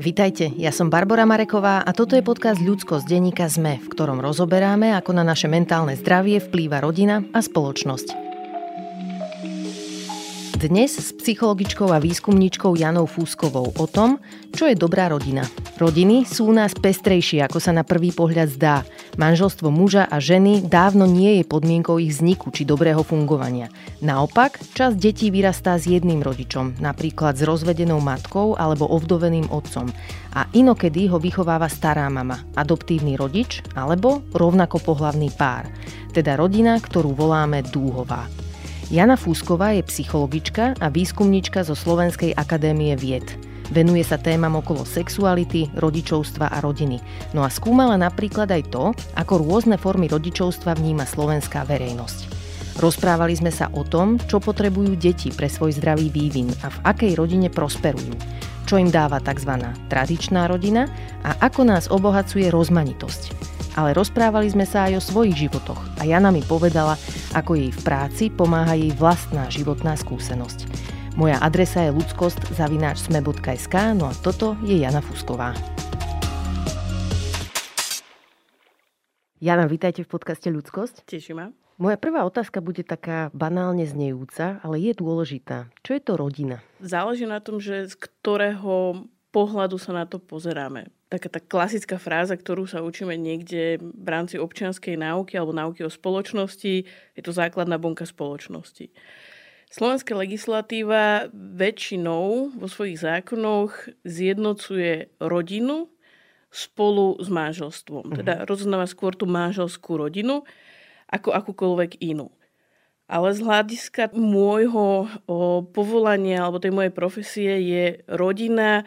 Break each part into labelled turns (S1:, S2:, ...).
S1: Vitajte, ja som Barbara Mareková a toto je podcast Ľudsko z denníka ZME, v ktorom rozoberáme, ako na naše mentálne zdravie vplýva rodina a spoločnosť. Dnes s psychologičkou a výskumníčkou Janou Fúskovou o tom, čo je dobrá rodina. Rodiny sú u nás pestrejšie, ako sa na prvý pohľad zdá. Manželstvo muža a ženy dávno nie je podmienkou ich vzniku či dobrého fungovania. Naopak, čas detí vyrastá s jedným rodičom, napríklad s rozvedenou matkou alebo ovdoveným otcom. A inokedy ho vychováva stará mama, adoptívny rodič alebo rovnako pohlavný pár. Teda rodina, ktorú voláme dúhová. Jana Fúsková je psychologička a výskumnička zo Slovenskej akadémie vied. Venuje sa témam okolo sexuality, rodičovstva a rodiny. No a skúmala napríklad aj to, ako rôzne formy rodičovstva vníma slovenská verejnosť. Rozprávali sme sa o tom, čo potrebujú deti pre svoj zdravý vývin a v akej rodine prosperujú, čo im dáva tzv. tradičná rodina a ako nás obohacuje rozmanitosť ale rozprávali sme sa aj o svojich životoch a Jana mi povedala, ako jej v práci pomáha jej vlastná životná skúsenosť. Moja adresa je ludskost.sme.sk, no a toto je Jana Fusková. Jana, vítajte v podcaste Ľudskosť.
S2: Teším ma.
S1: Moja prvá otázka bude taká banálne znejúca, ale je dôležitá. Čo je to rodina?
S2: Záleží na tom, že z ktorého pohľadu sa na to pozeráme taká tá klasická fráza, ktorú sa učíme niekde v rámci občianskej náuky alebo náuky o spoločnosti, je to základná bunka spoločnosti. Slovenská legislatíva väčšinou vo svojich zákonoch zjednocuje rodinu spolu s manželstvom. Uh-huh. Teda rozoznáva skôr tú manželskú rodinu ako akúkoľvek inú. Ale z hľadiska môjho o, povolania alebo tej mojej profesie je rodina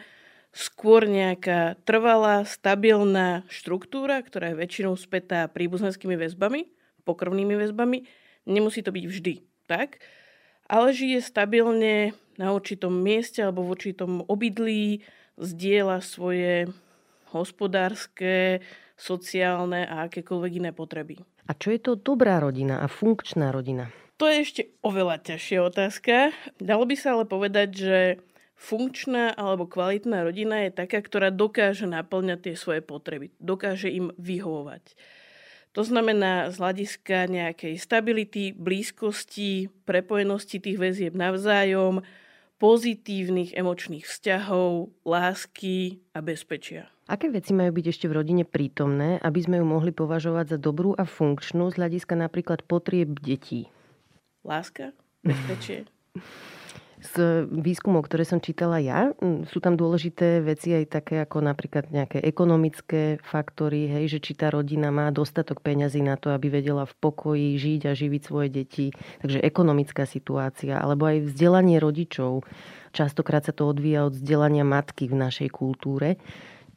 S2: skôr nejaká trvalá, stabilná štruktúra, ktorá je väčšinou spätá príbuzenskými väzbami, pokrvnými väzbami. Nemusí to byť vždy tak, ale žije stabilne na určitom mieste alebo v určitom obydlí, zdieľa svoje hospodárske, sociálne a akékoľvek iné potreby.
S1: A čo je to dobrá rodina a funkčná rodina?
S2: To je ešte oveľa ťažšia otázka. Dalo by sa ale povedať, že funkčná alebo kvalitná rodina je taká, ktorá dokáže naplňať tie svoje potreby, dokáže im vyhovovať. To znamená z hľadiska nejakej stability, blízkosti, prepojenosti tých väzieb navzájom, pozitívnych emočných vzťahov, lásky a bezpečia.
S1: Aké veci majú byť ešte v rodine prítomné, aby sme ju mohli považovať za dobrú a funkčnú z hľadiska napríklad potrieb detí?
S2: Láska, bezpečie.
S1: z výskumov, ktoré som čítala ja, sú tam dôležité veci aj také ako napríklad nejaké ekonomické faktory, hej, že či tá rodina má dostatok peňazí na to, aby vedela v pokoji žiť a živiť svoje deti. Takže ekonomická situácia, alebo aj vzdelanie rodičov. Častokrát sa to odvíja od vzdelania matky v našej kultúre.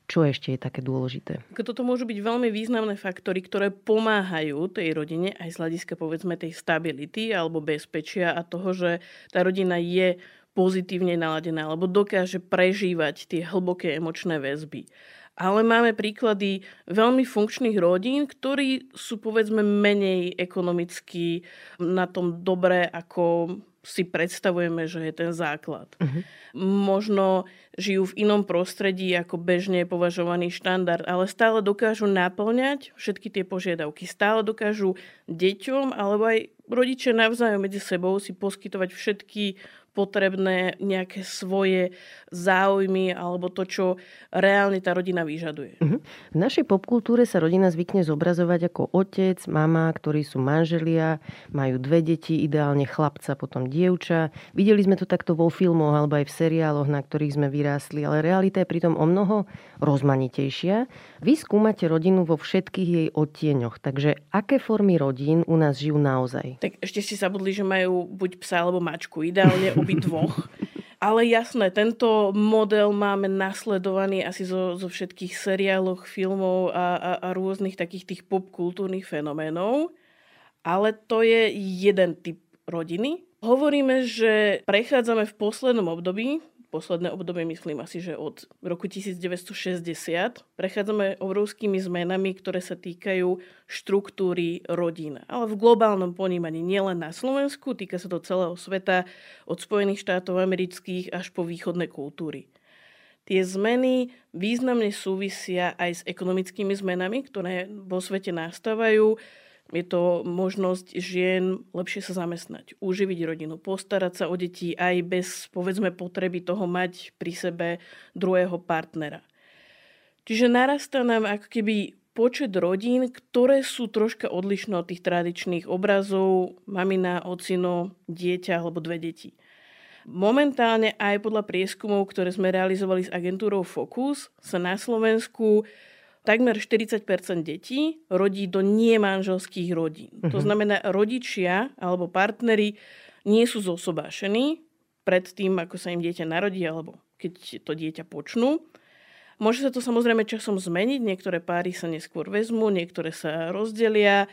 S1: Čo ešte je také dôležité?
S2: Toto môžu byť veľmi významné faktory, ktoré pomáhajú tej rodine aj z hľadiska povedzme tej stability alebo bezpečia a toho, že tá rodina je pozitívne naladená alebo dokáže prežívať tie hlboké emočné väzby. Ale máme príklady veľmi funkčných rodín, ktorí sú povedzme menej ekonomicky na tom dobré ako si predstavujeme, že je ten základ. Uh-huh. Možno žijú v inom prostredí ako bežne považovaný štandard, ale stále dokážu naplňať všetky tie požiadavky. Stále dokážu deťom alebo aj rodičia navzájom medzi sebou si poskytovať všetky potrebné nejaké svoje záujmy alebo to, čo reálne tá rodina vyžaduje.
S1: Uh-huh. V našej popkultúre sa rodina zvykne zobrazovať ako otec, mama, ktorí sú manželia, majú dve deti, ideálne chlapca, potom dievča. Videli sme to takto vo filmoch alebo aj v seriáloch, na ktorých sme vyrástli, ale realita je pritom o mnoho rozmanitejšia. Vy skúmate rodinu vo všetkých jej odtieňoch, takže aké formy rodín u nás žijú naozaj?
S2: Tak ešte si zabudli, že majú buď psa alebo mačku. Ideálne dvoch. Ale jasné, tento model máme nasledovaný asi zo, zo všetkých seriáloch, filmov a, a, a rôznych takých tých popkultúrnych fenoménov. Ale to je jeden typ rodiny. Hovoríme, že prechádzame v poslednom období, posledné obdobie, myslím asi, že od roku 1960, prechádzame obrovskými zmenami, ktoré sa týkajú štruktúry rodín. Ale v globálnom ponímaní, nielen na Slovensku, týka sa to celého sveta, od Spojených štátov amerických až po východné kultúry. Tie zmeny významne súvisia aj s ekonomickými zmenami, ktoré vo svete nastávajú. Je to možnosť žien lepšie sa zamestnať, uživiť rodinu, postarať sa o deti aj bez, povedzme, potreby toho mať pri sebe druhého partnera. Čiže narastá nám ako keby počet rodín, ktoré sú troška odlišné od tých tradičných obrazov mamina, ocino, dieťa alebo dve deti. Momentálne aj podľa prieskumov, ktoré sme realizovali s agentúrou Focus, sa na Slovensku takmer 40% detí rodí do nemanželských rodín. Uh-huh. To mhm. znamená, rodičia alebo partnery nie sú zosobášení pred tým, ako sa im dieťa narodí alebo keď to dieťa počnú. Môže sa to samozrejme časom zmeniť, niektoré páry sa neskôr vezmú, niektoré sa rozdelia,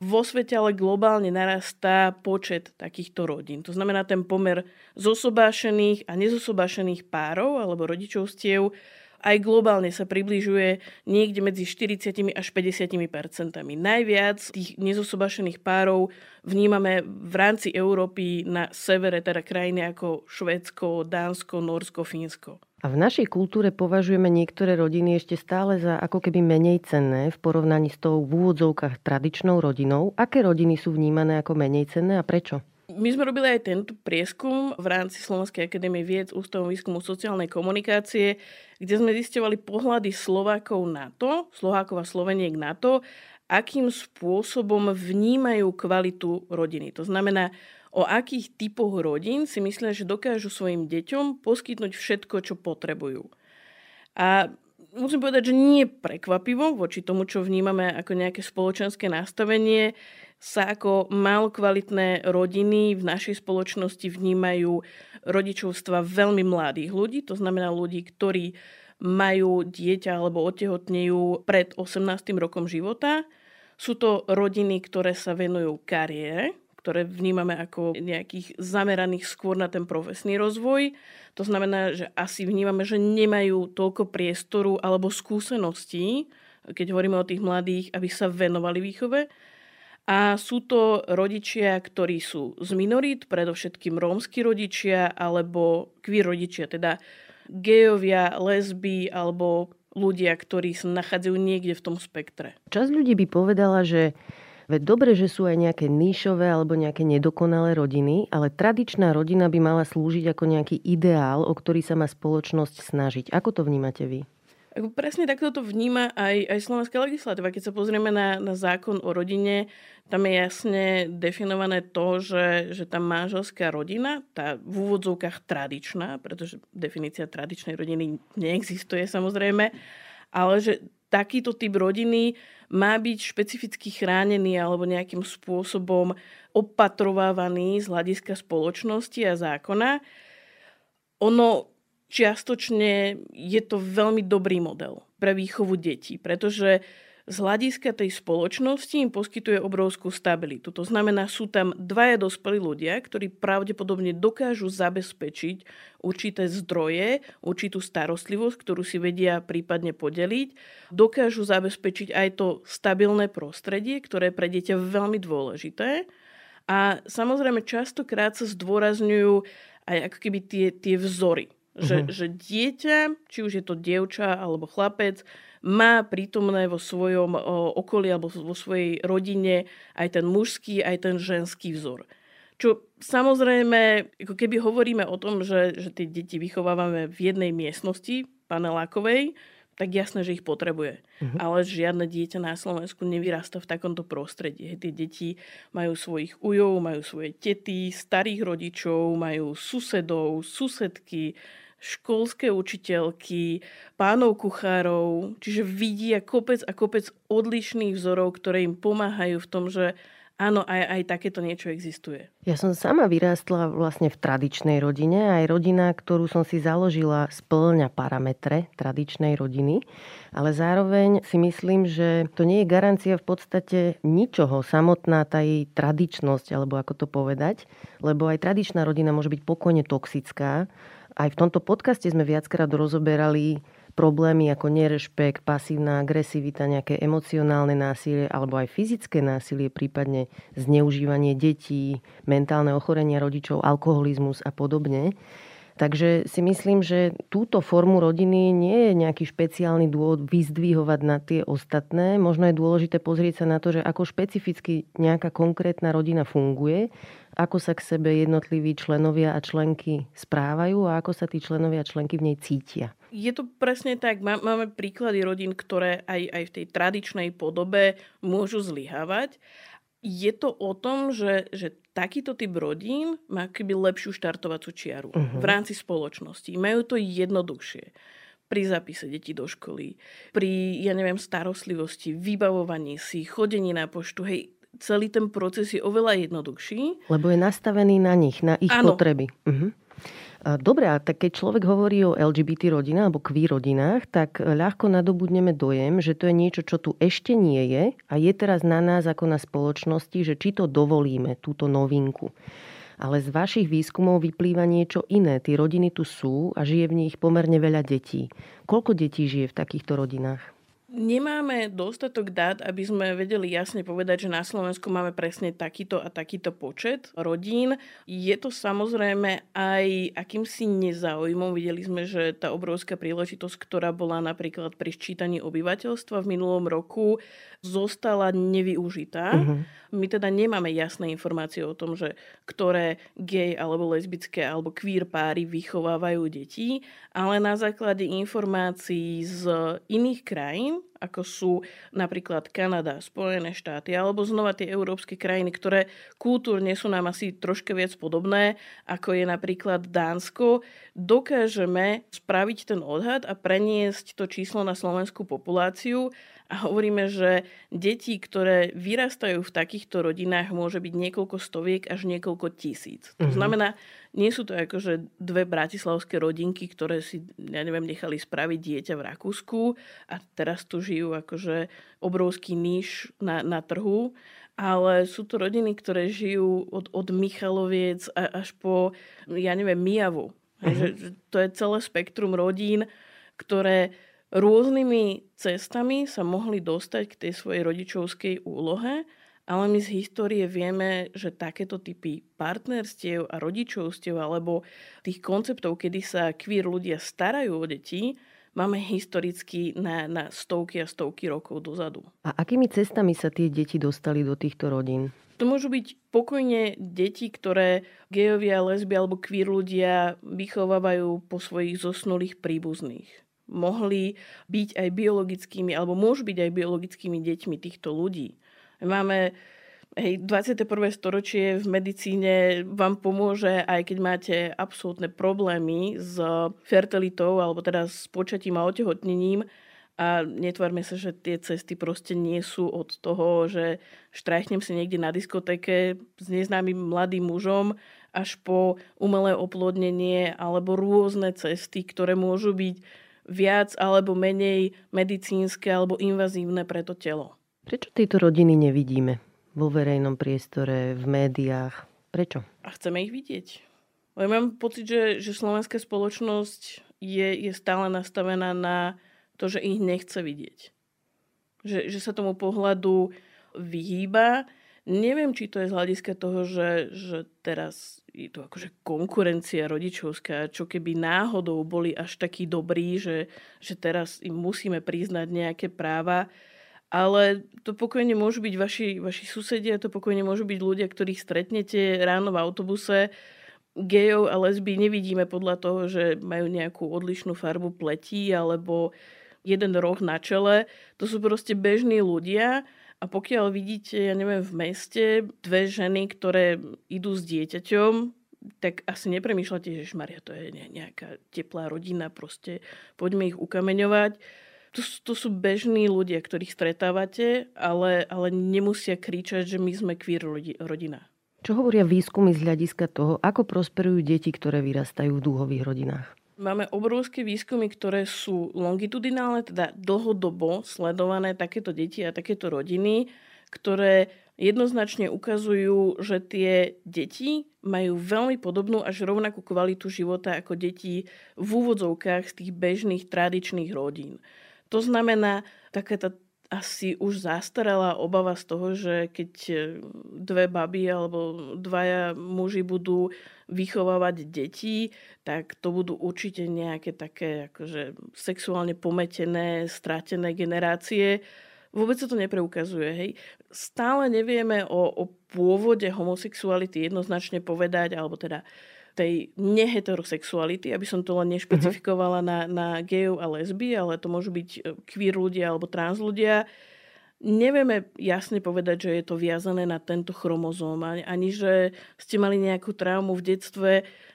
S2: vo svete ale globálne narastá počet takýchto rodín. To znamená, ten pomer zosobášených a nezosobášených párov alebo rodičovstiev aj globálne sa približuje niekde medzi 40 až 50 percentami. Najviac tých nezosobášených párov vnímame v rámci Európy na severe, teda krajiny ako Švédsko, Dánsko, Norsko, Fínsko.
S1: A v našej kultúre považujeme niektoré rodiny ešte stále za ako keby menej cenné v porovnaní s tou v úvodzovkách tradičnou rodinou. Aké rodiny sú vnímané ako menej cenné a prečo?
S2: My sme robili aj tento prieskum v rámci Slovenskej akadémie vied Ústavom výskumu sociálnej komunikácie, kde sme zistovali pohľady Slovákov na to, Slovákov a Sloveniek na to, akým spôsobom vnímajú kvalitu rodiny. To znamená, o akých typoch rodín si myslia, že dokážu svojim deťom poskytnúť všetko, čo potrebujú. A musím povedať, že nie prekvapivo voči tomu, čo vnímame ako nejaké spoločenské nastavenie, sa ako mal kvalitné rodiny v našej spoločnosti vnímajú rodičovstva veľmi mladých ľudí, to znamená ľudí, ktorí majú dieťa alebo otehotnejú pred 18. rokom života. Sú to rodiny, ktoré sa venujú kariére, ktoré vnímame ako nejakých zameraných skôr na ten profesný rozvoj. To znamená, že asi vnímame, že nemajú toľko priestoru alebo skúseností, keď hovoríme o tých mladých, aby sa venovali výchove. A sú to rodičia, ktorí sú z minorít, predovšetkým rómsky rodičia alebo queer rodičia, teda gejovia, lesby alebo ľudia, ktorí sa nachádzajú niekde v tom spektre.
S1: Časť ľudí by povedala, že Veď dobre, že sú aj nejaké níšové alebo nejaké nedokonalé rodiny, ale tradičná rodina by mala slúžiť ako nejaký ideál, o ktorý sa má spoločnosť snažiť. Ako to vnímate vy?
S2: Presne takto to vníma aj, aj slovenská legislatíva. Keď sa pozrieme na, na zákon o rodine, tam je jasne definované to, že, že tá manželská rodina, tá v úvodzovkách tradičná, pretože definícia tradičnej rodiny neexistuje samozrejme, ale že takýto typ rodiny má byť špecificky chránený alebo nejakým spôsobom opatrovávaný z hľadiska spoločnosti a zákona. Ono čiastočne je to veľmi dobrý model pre výchovu detí, pretože z hľadiska tej spoločnosti im poskytuje obrovskú stabilitu. To znamená, sú tam dvaja dospelí ľudia, ktorí pravdepodobne dokážu zabezpečiť určité zdroje, určitú starostlivosť, ktorú si vedia prípadne podeliť. Dokážu zabezpečiť aj to stabilné prostredie, ktoré je pre dieťa veľmi dôležité. A samozrejme častokrát sa zdôrazňujú aj ako keby tie, tie vzory. Že, uh-huh. že dieťa, či už je to dievča alebo chlapec, má prítomné vo svojom okolí alebo vo svojej rodine aj ten mužský, aj ten ženský vzor. Čo samozrejme, ako keby hovoríme o tom, že, že tie deti vychovávame v jednej miestnosti panelákovej, tak jasné, že ich potrebuje. Uh-huh. Ale žiadne dieťa na Slovensku nevyrasta v takomto prostredí. Tie deti majú svojich ujov, majú svoje tety, starých rodičov, majú susedov, susedky, školské učiteľky, pánov kuchárov, čiže vidia kopec a kopec odlišných vzorov, ktoré im pomáhajú v tom, že áno, aj, aj takéto niečo existuje.
S1: Ja som sama vyrástla vlastne v tradičnej rodine. Aj rodina, ktorú som si založila, splňa parametre tradičnej rodiny. Ale zároveň si myslím, že to nie je garancia v podstate ničoho. Samotná tá jej tradičnosť, alebo ako to povedať. Lebo aj tradičná rodina môže byť pokojne toxická aj v tomto podcaste sme viackrát rozoberali problémy ako nerešpekt, pasívna agresivita, nejaké emocionálne násilie alebo aj fyzické násilie, prípadne zneužívanie detí, mentálne ochorenia rodičov, alkoholizmus a podobne. Takže si myslím, že túto formu rodiny nie je nejaký špeciálny dôvod vyzdvihovať na tie ostatné. Možno je dôležité pozrieť sa na to, že ako špecificky nejaká konkrétna rodina funguje, ako sa k sebe jednotliví členovia a členky správajú a ako sa tí členovia a členky v nej cítia.
S2: Je to presne tak. Máme príklady rodín, ktoré aj, aj v tej tradičnej podobe môžu zlyhávať je to o tom, že, že takýto typ rodín má keby lepšiu štartovacú čiaru uh-huh. v rámci spoločnosti. Majú to jednoduchšie pri zápise detí do školy, pri, ja neviem, starostlivosti, vybavovaní si, chodení na poštu, hej, celý ten proces je oveľa jednoduchší.
S1: Lebo je nastavený na nich, na ich ano. potreby. Uh-huh. Dobre, a tak keď človek hovorí o LGBT rodinách alebo queer rodinách, tak ľahko nadobudneme dojem, že to je niečo, čo tu ešte nie je a je teraz na nás ako na spoločnosti, že či to dovolíme, túto novinku. Ale z vašich výskumov vyplýva niečo iné. Tí rodiny tu sú a žije v nich pomerne veľa detí. Koľko detí žije v takýchto rodinách?
S2: Nemáme dostatok dát, aby sme vedeli jasne povedať, že na Slovensku máme presne takýto a takýto počet rodín. Je to samozrejme aj akýmsi nezáujmom. Videli sme, že tá obrovská príležitosť, ktorá bola napríklad pri ščítaní obyvateľstva v minulom roku, zostala nevyužitá. Uh-huh. My teda nemáme jasné informácie o tom, že ktoré gay alebo lesbické alebo queer páry vychovávajú deti, ale na základe informácií z iných krajín, ako sú napríklad Kanada, Spojené štáty alebo znova tie európske krajiny, ktoré kultúrne sú nám asi troška viac podobné, ako je napríklad Dánsko, dokážeme spraviť ten odhad a preniesť to číslo na slovenskú populáciu a hovoríme, že deti, ktoré vyrastajú v takýchto rodinách, môže byť niekoľko stoviek až niekoľko tisíc. To mm-hmm. znamená, nie sú to akože dve bratislavské rodinky, ktoré si, ja neviem, nechali spraviť dieťa v Rakúsku a teraz tu žijú akože obrovský níž na, na trhu, ale sú to rodiny, ktoré žijú od, od Michaloviec až po, ja neviem, Mijavu. Mm-hmm. To je celé spektrum rodín, ktoré rôznymi cestami sa mohli dostať k tej svojej rodičovskej úlohe, ale my z histórie vieme, že takéto typy partnerstiev a rodičovstiev alebo tých konceptov, kedy sa queer ľudia starajú o deti, máme historicky na, na stovky a stovky rokov dozadu.
S1: A akými cestami sa tie deti dostali do týchto rodín?
S2: To môžu byť pokojne deti, ktoré gejovia, lesby alebo queer ľudia vychovávajú po svojich zosnulých príbuzných mohli byť aj biologickými, alebo môžu byť aj biologickými deťmi týchto ľudí. Máme hej, 21. storočie v medicíne vám pomôže, aj keď máte absolútne problémy s fertilitou, alebo teda s počatím a otehotnením, a netvárme sa, že tie cesty proste nie sú od toho, že štrajchnem si niekde na diskotéke s neznámym mladým mužom až po umelé oplodnenie alebo rôzne cesty, ktoré môžu byť viac alebo menej medicínske alebo invazívne pre to telo.
S1: Prečo tieto rodiny nevidíme vo verejnom priestore, v médiách? Prečo?
S2: A chceme ich vidieť. Ja mám pocit, že, že slovenská spoločnosť je, je stále nastavená na to, že ich nechce vidieť. Že, že sa tomu pohľadu vyhýba Neviem, či to je z hľadiska toho, že, že teraz je to akože konkurencia rodičovská, čo keby náhodou boli až takí dobrí, že, že teraz im musíme priznať nejaké práva, ale to pokojne môžu byť vaši, vaši susedia, to pokojne môžu byť ľudia, ktorých stretnete ráno v autobuse. Gejov a lesby nevidíme podľa toho, že majú nejakú odlišnú farbu pletí alebo jeden roh na čele. To sú proste bežní ľudia, a pokiaľ vidíte, ja neviem, v meste dve ženy, ktoré idú s dieťaťom, tak asi nepremýšľate, že Maria, to je nejaká teplá rodina, proste poďme ich ukameňovať. To, to sú bežní ľudia, ktorých stretávate, ale, ale nemusia kričať, že my sme queer rodina.
S1: Čo hovoria výskumy z hľadiska toho, ako prosperujú deti, ktoré vyrastajú v dúhových rodinách?
S2: Máme obrovské výskumy, ktoré sú longitudinálne, teda dlhodobo sledované takéto deti a takéto rodiny, ktoré jednoznačne ukazujú, že tie deti majú veľmi podobnú až rovnakú kvalitu života ako deti v úvodzovkách z tých bežných tradičných rodín. To znamená, taká tá asi už zastarala obava z toho, že keď e, dve baby alebo dvaja muži budú vychovávať deti, tak to budú určite nejaké také akože sexuálne pometené, stratené generácie. Vôbec sa to nepreukazuje. Hej. Stále nevieme o, o pôvode homosexuality jednoznačne povedať, alebo teda tej neheterosexuality, aby som to len nešpecifikovala uh-huh. na, na gejov a lesby, ale to môžu byť e, queer ľudia alebo trans ľudia. Nevieme jasne povedať, že je to viazané na tento chromozóm, ani, ani že ste mali nejakú traumu v detstve.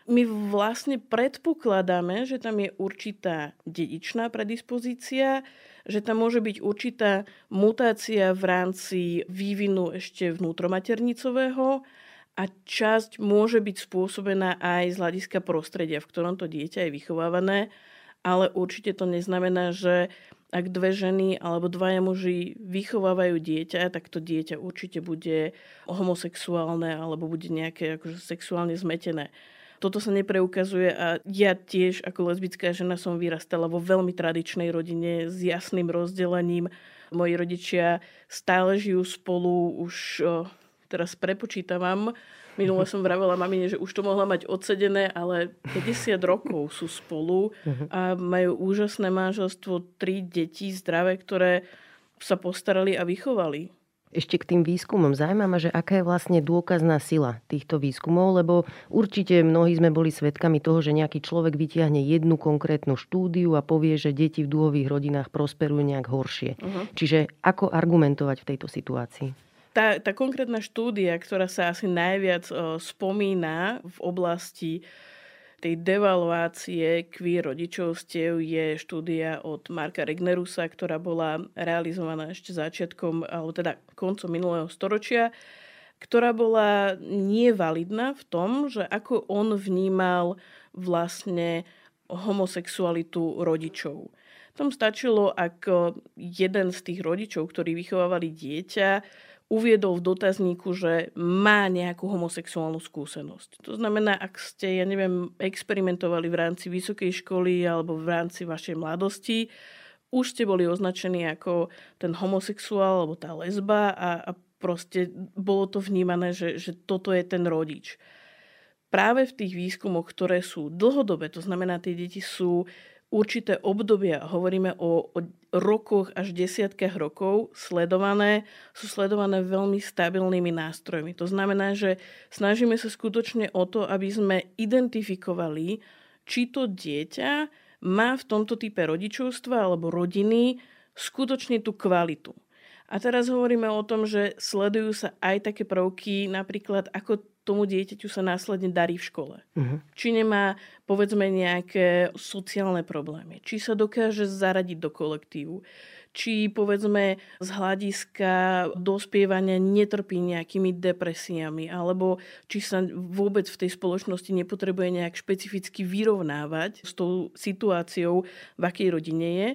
S2: My vlastne predpokladáme, že tam je určitá dedičná predispozícia, že tam môže byť určitá mutácia v rámci vývinu ešte vnútromaternicového, a časť môže byť spôsobená aj z hľadiska prostredia, v ktorom to dieťa je vychovávané, ale určite to neznamená, že ak dve ženy alebo dvaja muži vychovávajú dieťa, tak to dieťa určite bude homosexuálne alebo bude nejaké akože sexuálne zmetené. Toto sa nepreukazuje a ja tiež ako lesbická žena som vyrastala vo veľmi tradičnej rodine s jasným rozdelením. Moji rodičia stále žijú spolu už teraz prepočítavam. Minule som vravela mamine, že už to mohla mať odsedené, ale 50 rokov sú spolu a majú úžasné manželstvo, tri deti zdravé, ktoré sa postarali a vychovali.
S1: Ešte k tým výskumom. Zaujíma ma, že aká je vlastne dôkazná sila týchto výskumov, lebo určite mnohí sme boli svedkami toho, že nejaký človek vytiahne jednu konkrétnu štúdiu a povie, že deti v dúhových rodinách prosperujú nejak horšie. Uh-huh. Čiže ako argumentovať v tejto situácii?
S2: Tá, tá konkrétna štúdia, ktorá sa asi najviac o, spomína v oblasti tej devaluácie queer rodičovstiev je štúdia od Marka Regnerusa, ktorá bola realizovaná ešte začiatkom, alebo teda koncom minulého storočia, ktorá bola nevalidná v tom, že ako on vnímal vlastne homosexualitu rodičov. Tom stačilo, ak jeden z tých rodičov, ktorí vychovávali dieťa, uviedol v dotazníku, že má nejakú homosexuálnu skúsenosť. To znamená, ak ste, ja neviem, experimentovali v rámci vysokej školy alebo v rámci vašej mladosti, už ste boli označení ako ten homosexuál alebo tá lesba a, a proste bolo to vnímané, že, že toto je ten rodič. Práve v tých výskumoch, ktoré sú dlhodobé, to znamená, tie deti sú určité obdobia, hovoríme o, o rokoch až desiatkách rokov sledované, sú sledované veľmi stabilnými nástrojmi. To znamená, že snažíme sa skutočne o to, aby sme identifikovali, či to dieťa má v tomto type rodičovstva alebo rodiny skutočne tú kvalitu. A teraz hovoríme o tom, že sledujú sa aj také prvky, napríklad ako tomu dieťaťu sa následne darí v škole. Uh-huh. Či nemá, povedzme, nejaké sociálne problémy. Či sa dokáže zaradiť do kolektívu. Či, povedzme, z hľadiska dospievania netrpí nejakými depresiami. Alebo či sa vôbec v tej spoločnosti nepotrebuje nejak špecificky vyrovnávať s tou situáciou, v akej rodine je.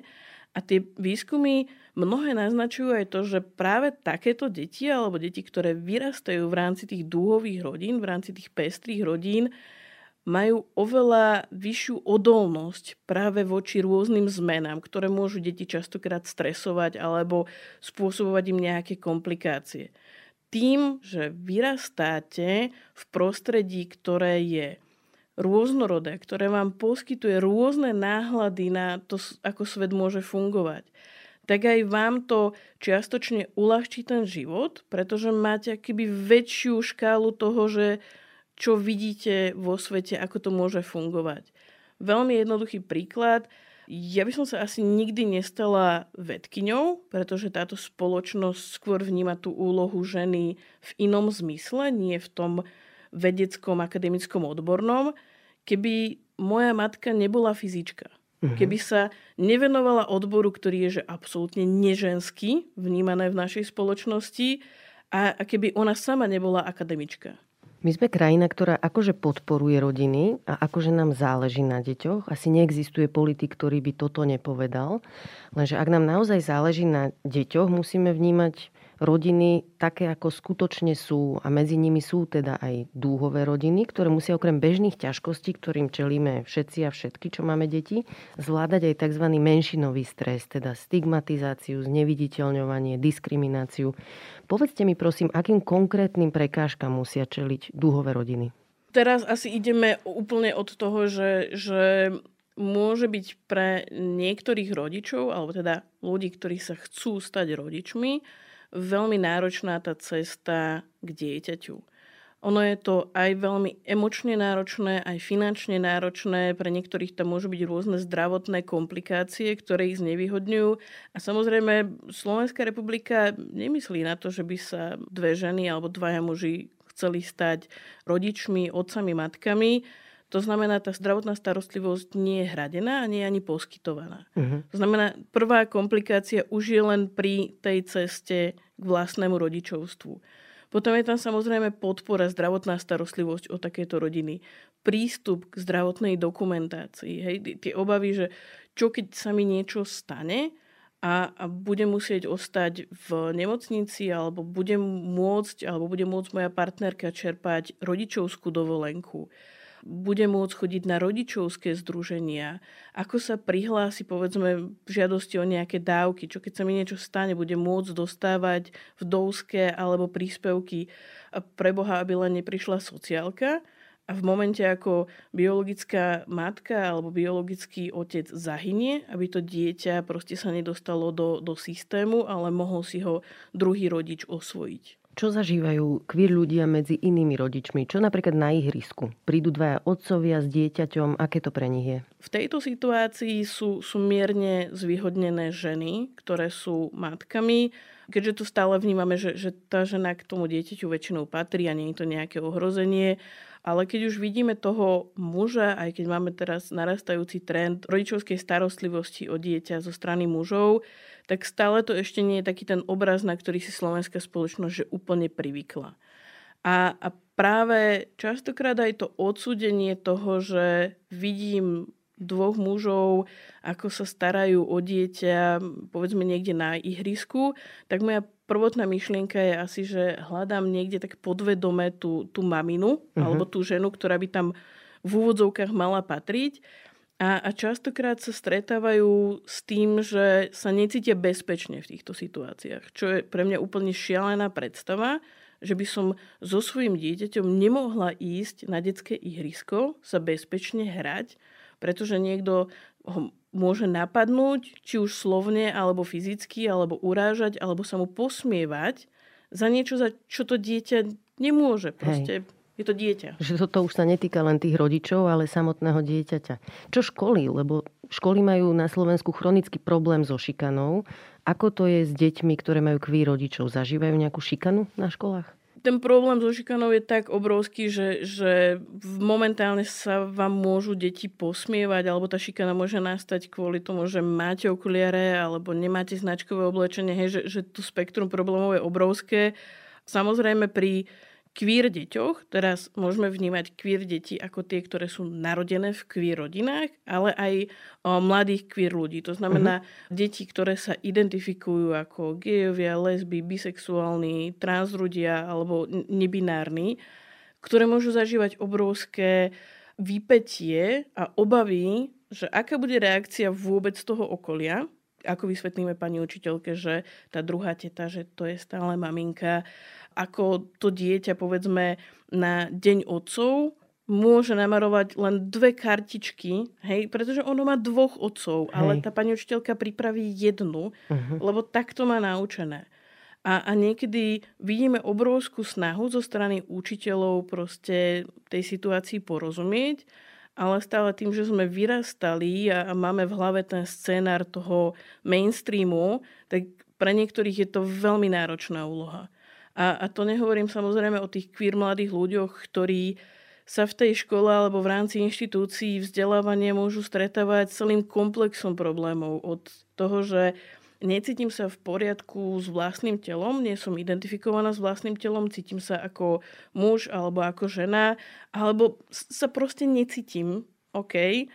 S2: A tie výskumy mnohé naznačujú aj to, že práve takéto deti alebo deti, ktoré vyrastajú v rámci tých dúhových rodín, v rámci tých pestrých rodín, majú oveľa vyššiu odolnosť práve voči rôznym zmenám, ktoré môžu deti častokrát stresovať alebo spôsobovať im nejaké komplikácie. Tým, že vyrastáte v prostredí, ktoré je rôznorodé, ktoré vám poskytuje rôzne náhľady na to, ako svet môže fungovať, tak aj vám to čiastočne uľahčí ten život, pretože máte akýby väčšiu škálu toho, že čo vidíte vo svete, ako to môže fungovať. Veľmi jednoduchý príklad. Ja by som sa asi nikdy nestala vedkyňou, pretože táto spoločnosť skôr vníma tú úlohu ženy v inom zmysle, nie v tom vedeckom, akademickom, odbornom keby moja matka nebola fyzička. Uh-huh. Keby sa nevenovala odboru, ktorý je že absolútne neženský, vnímané v našej spoločnosti, a, a keby ona sama nebola akademička.
S1: My sme krajina, ktorá akože podporuje rodiny a akože nám záleží na deťoch. Asi neexistuje politik, ktorý by toto nepovedal. Lenže ak nám naozaj záleží na deťoch, musíme vnímať rodiny také, ako skutočne sú a medzi nimi sú teda aj dúhové rodiny, ktoré musia okrem bežných ťažkostí, ktorým čelíme všetci a všetky, čo máme deti, zvládať aj tzv. menšinový stres, teda stigmatizáciu, zneviditeľňovanie, diskrimináciu. Povedzte mi prosím, akým konkrétnym prekážkam musia čeliť dúhové rodiny?
S2: Teraz asi ideme úplne od toho, že, že môže byť pre niektorých rodičov, alebo teda ľudí, ktorí sa chcú stať rodičmi, veľmi náročná tá cesta k dieťaťu. Ono je to aj veľmi emočne náročné, aj finančne náročné. Pre niektorých tam môžu byť rôzne zdravotné komplikácie, ktoré ich znevýhodňujú. A samozrejme, Slovenská republika nemyslí na to, že by sa dve ženy alebo dvaja muži chceli stať rodičmi, otcami, matkami to znamená, tá zdravotná starostlivosť nie je hradená a nie je ani poskytovaná. Uh-huh. To znamená, prvá komplikácia už je len pri tej ceste k vlastnému rodičovstvu. Potom je tam samozrejme podpora, zdravotná starostlivosť o takéto rodiny. Prístup k zdravotnej dokumentácii. Hej, tie obavy, že čo keď sa mi niečo stane a, a budem musieť ostať v nemocnici alebo budem môcť, alebo bude môcť moja partnerka čerpať rodičovskú dovolenku bude môcť chodiť na rodičovské združenia, ako sa prihlási povedzme v žiadosti o nejaké dávky, čo keď sa mi niečo stane, bude môcť dostávať vdovské alebo príspevky pre Boha, aby len neprišla sociálka. A v momente, ako biologická matka alebo biologický otec zahynie, aby to dieťa proste sa nedostalo do, do systému, ale mohol si ho druhý rodič osvojiť.
S1: Čo zažívajú queer ľudia medzi inými rodičmi? Čo napríklad na ihrisku? Prídu dvaja otcovia s dieťaťom, aké to pre nich je?
S2: V tejto situácii sú, sú mierne zvýhodnené ženy, ktoré sú matkami, keďže tu stále vnímame, že, že tá žena k tomu dieťaťu väčšinou patrí a nie je to nejaké ohrozenie. Ale keď už vidíme toho muža, aj keď máme teraz narastajúci trend rodičovskej starostlivosti o dieťa zo strany mužov, tak stále to ešte nie je taký ten obraz, na ktorý si slovenská spoločnosť že úplne privykla. A, a práve častokrát aj to odsúdenie toho, že vidím dvoch mužov, ako sa starajú o dieťa, povedzme niekde na ihrisku, tak moja prvotná myšlienka je asi, že hľadám niekde tak podvedome tú, tú maminu, uh-huh. alebo tú ženu, ktorá by tam v úvodzovkách mala patriť. A, a častokrát sa stretávajú s tým, že sa necítia bezpečne v týchto situáciách, čo je pre mňa úplne šialená predstava, že by som so svojím dieťaťom nemohla ísť na detské ihrisko, sa bezpečne hrať, pretože niekto ho môže napadnúť, či už slovne, alebo fyzicky, alebo urážať, alebo sa mu posmievať za niečo, za čo to dieťa nemôže. Proste Hej je to dieťa.
S1: Že toto už sa netýka len tých rodičov, ale samotného dieťaťa. Čo školy? Lebo školy majú na Slovensku chronický problém so šikanou. Ako to je s deťmi, ktoré majú kví rodičov? Zažívajú nejakú šikanu na školách?
S2: Ten problém so šikanou je tak obrovský, že, že momentálne sa vám môžu deti posmievať, alebo tá šikana môže nastať kvôli tomu, že máte okuliare, alebo nemáte značkové oblečenie, hej, že, že to spektrum problémov je obrovské. Samozrejme pri queer deťoch, teraz môžeme vnímať queer deti ako tie, ktoré sú narodené v queer rodinách, ale aj o, mladých queer ľudí. To znamená uh-huh. deti, ktoré sa identifikujú ako gejovia, lesby, bisexuálni, transľudia alebo nebinárni, ktoré môžu zažívať obrovské vypetie a obavy, že aká bude reakcia vôbec toho okolia, ako vysvetlíme pani učiteľke, že tá druhá teta, že to je stále maminka, ako to dieťa, povedzme, na deň otcov môže namarovať len dve kartičky, hej, pretože ono má dvoch otcov, hej. ale tá pani učiteľka pripraví jednu, uh-huh. lebo takto má naučené. A, a niekedy vidíme obrovskú snahu zo strany učiteľov proste tej situácii porozumieť, ale stále tým, že sme vyrastali a, máme v hlave ten scénar toho mainstreamu, tak pre niektorých je to veľmi náročná úloha. A, a to nehovorím samozrejme o tých queer mladých ľuďoch, ktorí sa v tej škole alebo v rámci inštitúcií vzdelávania môžu stretávať celým komplexom problémov. Od toho, že necítim sa v poriadku s vlastným telom, nie som identifikovaná s vlastným telom, cítim sa ako muž alebo ako žena, alebo sa proste necítim, OK.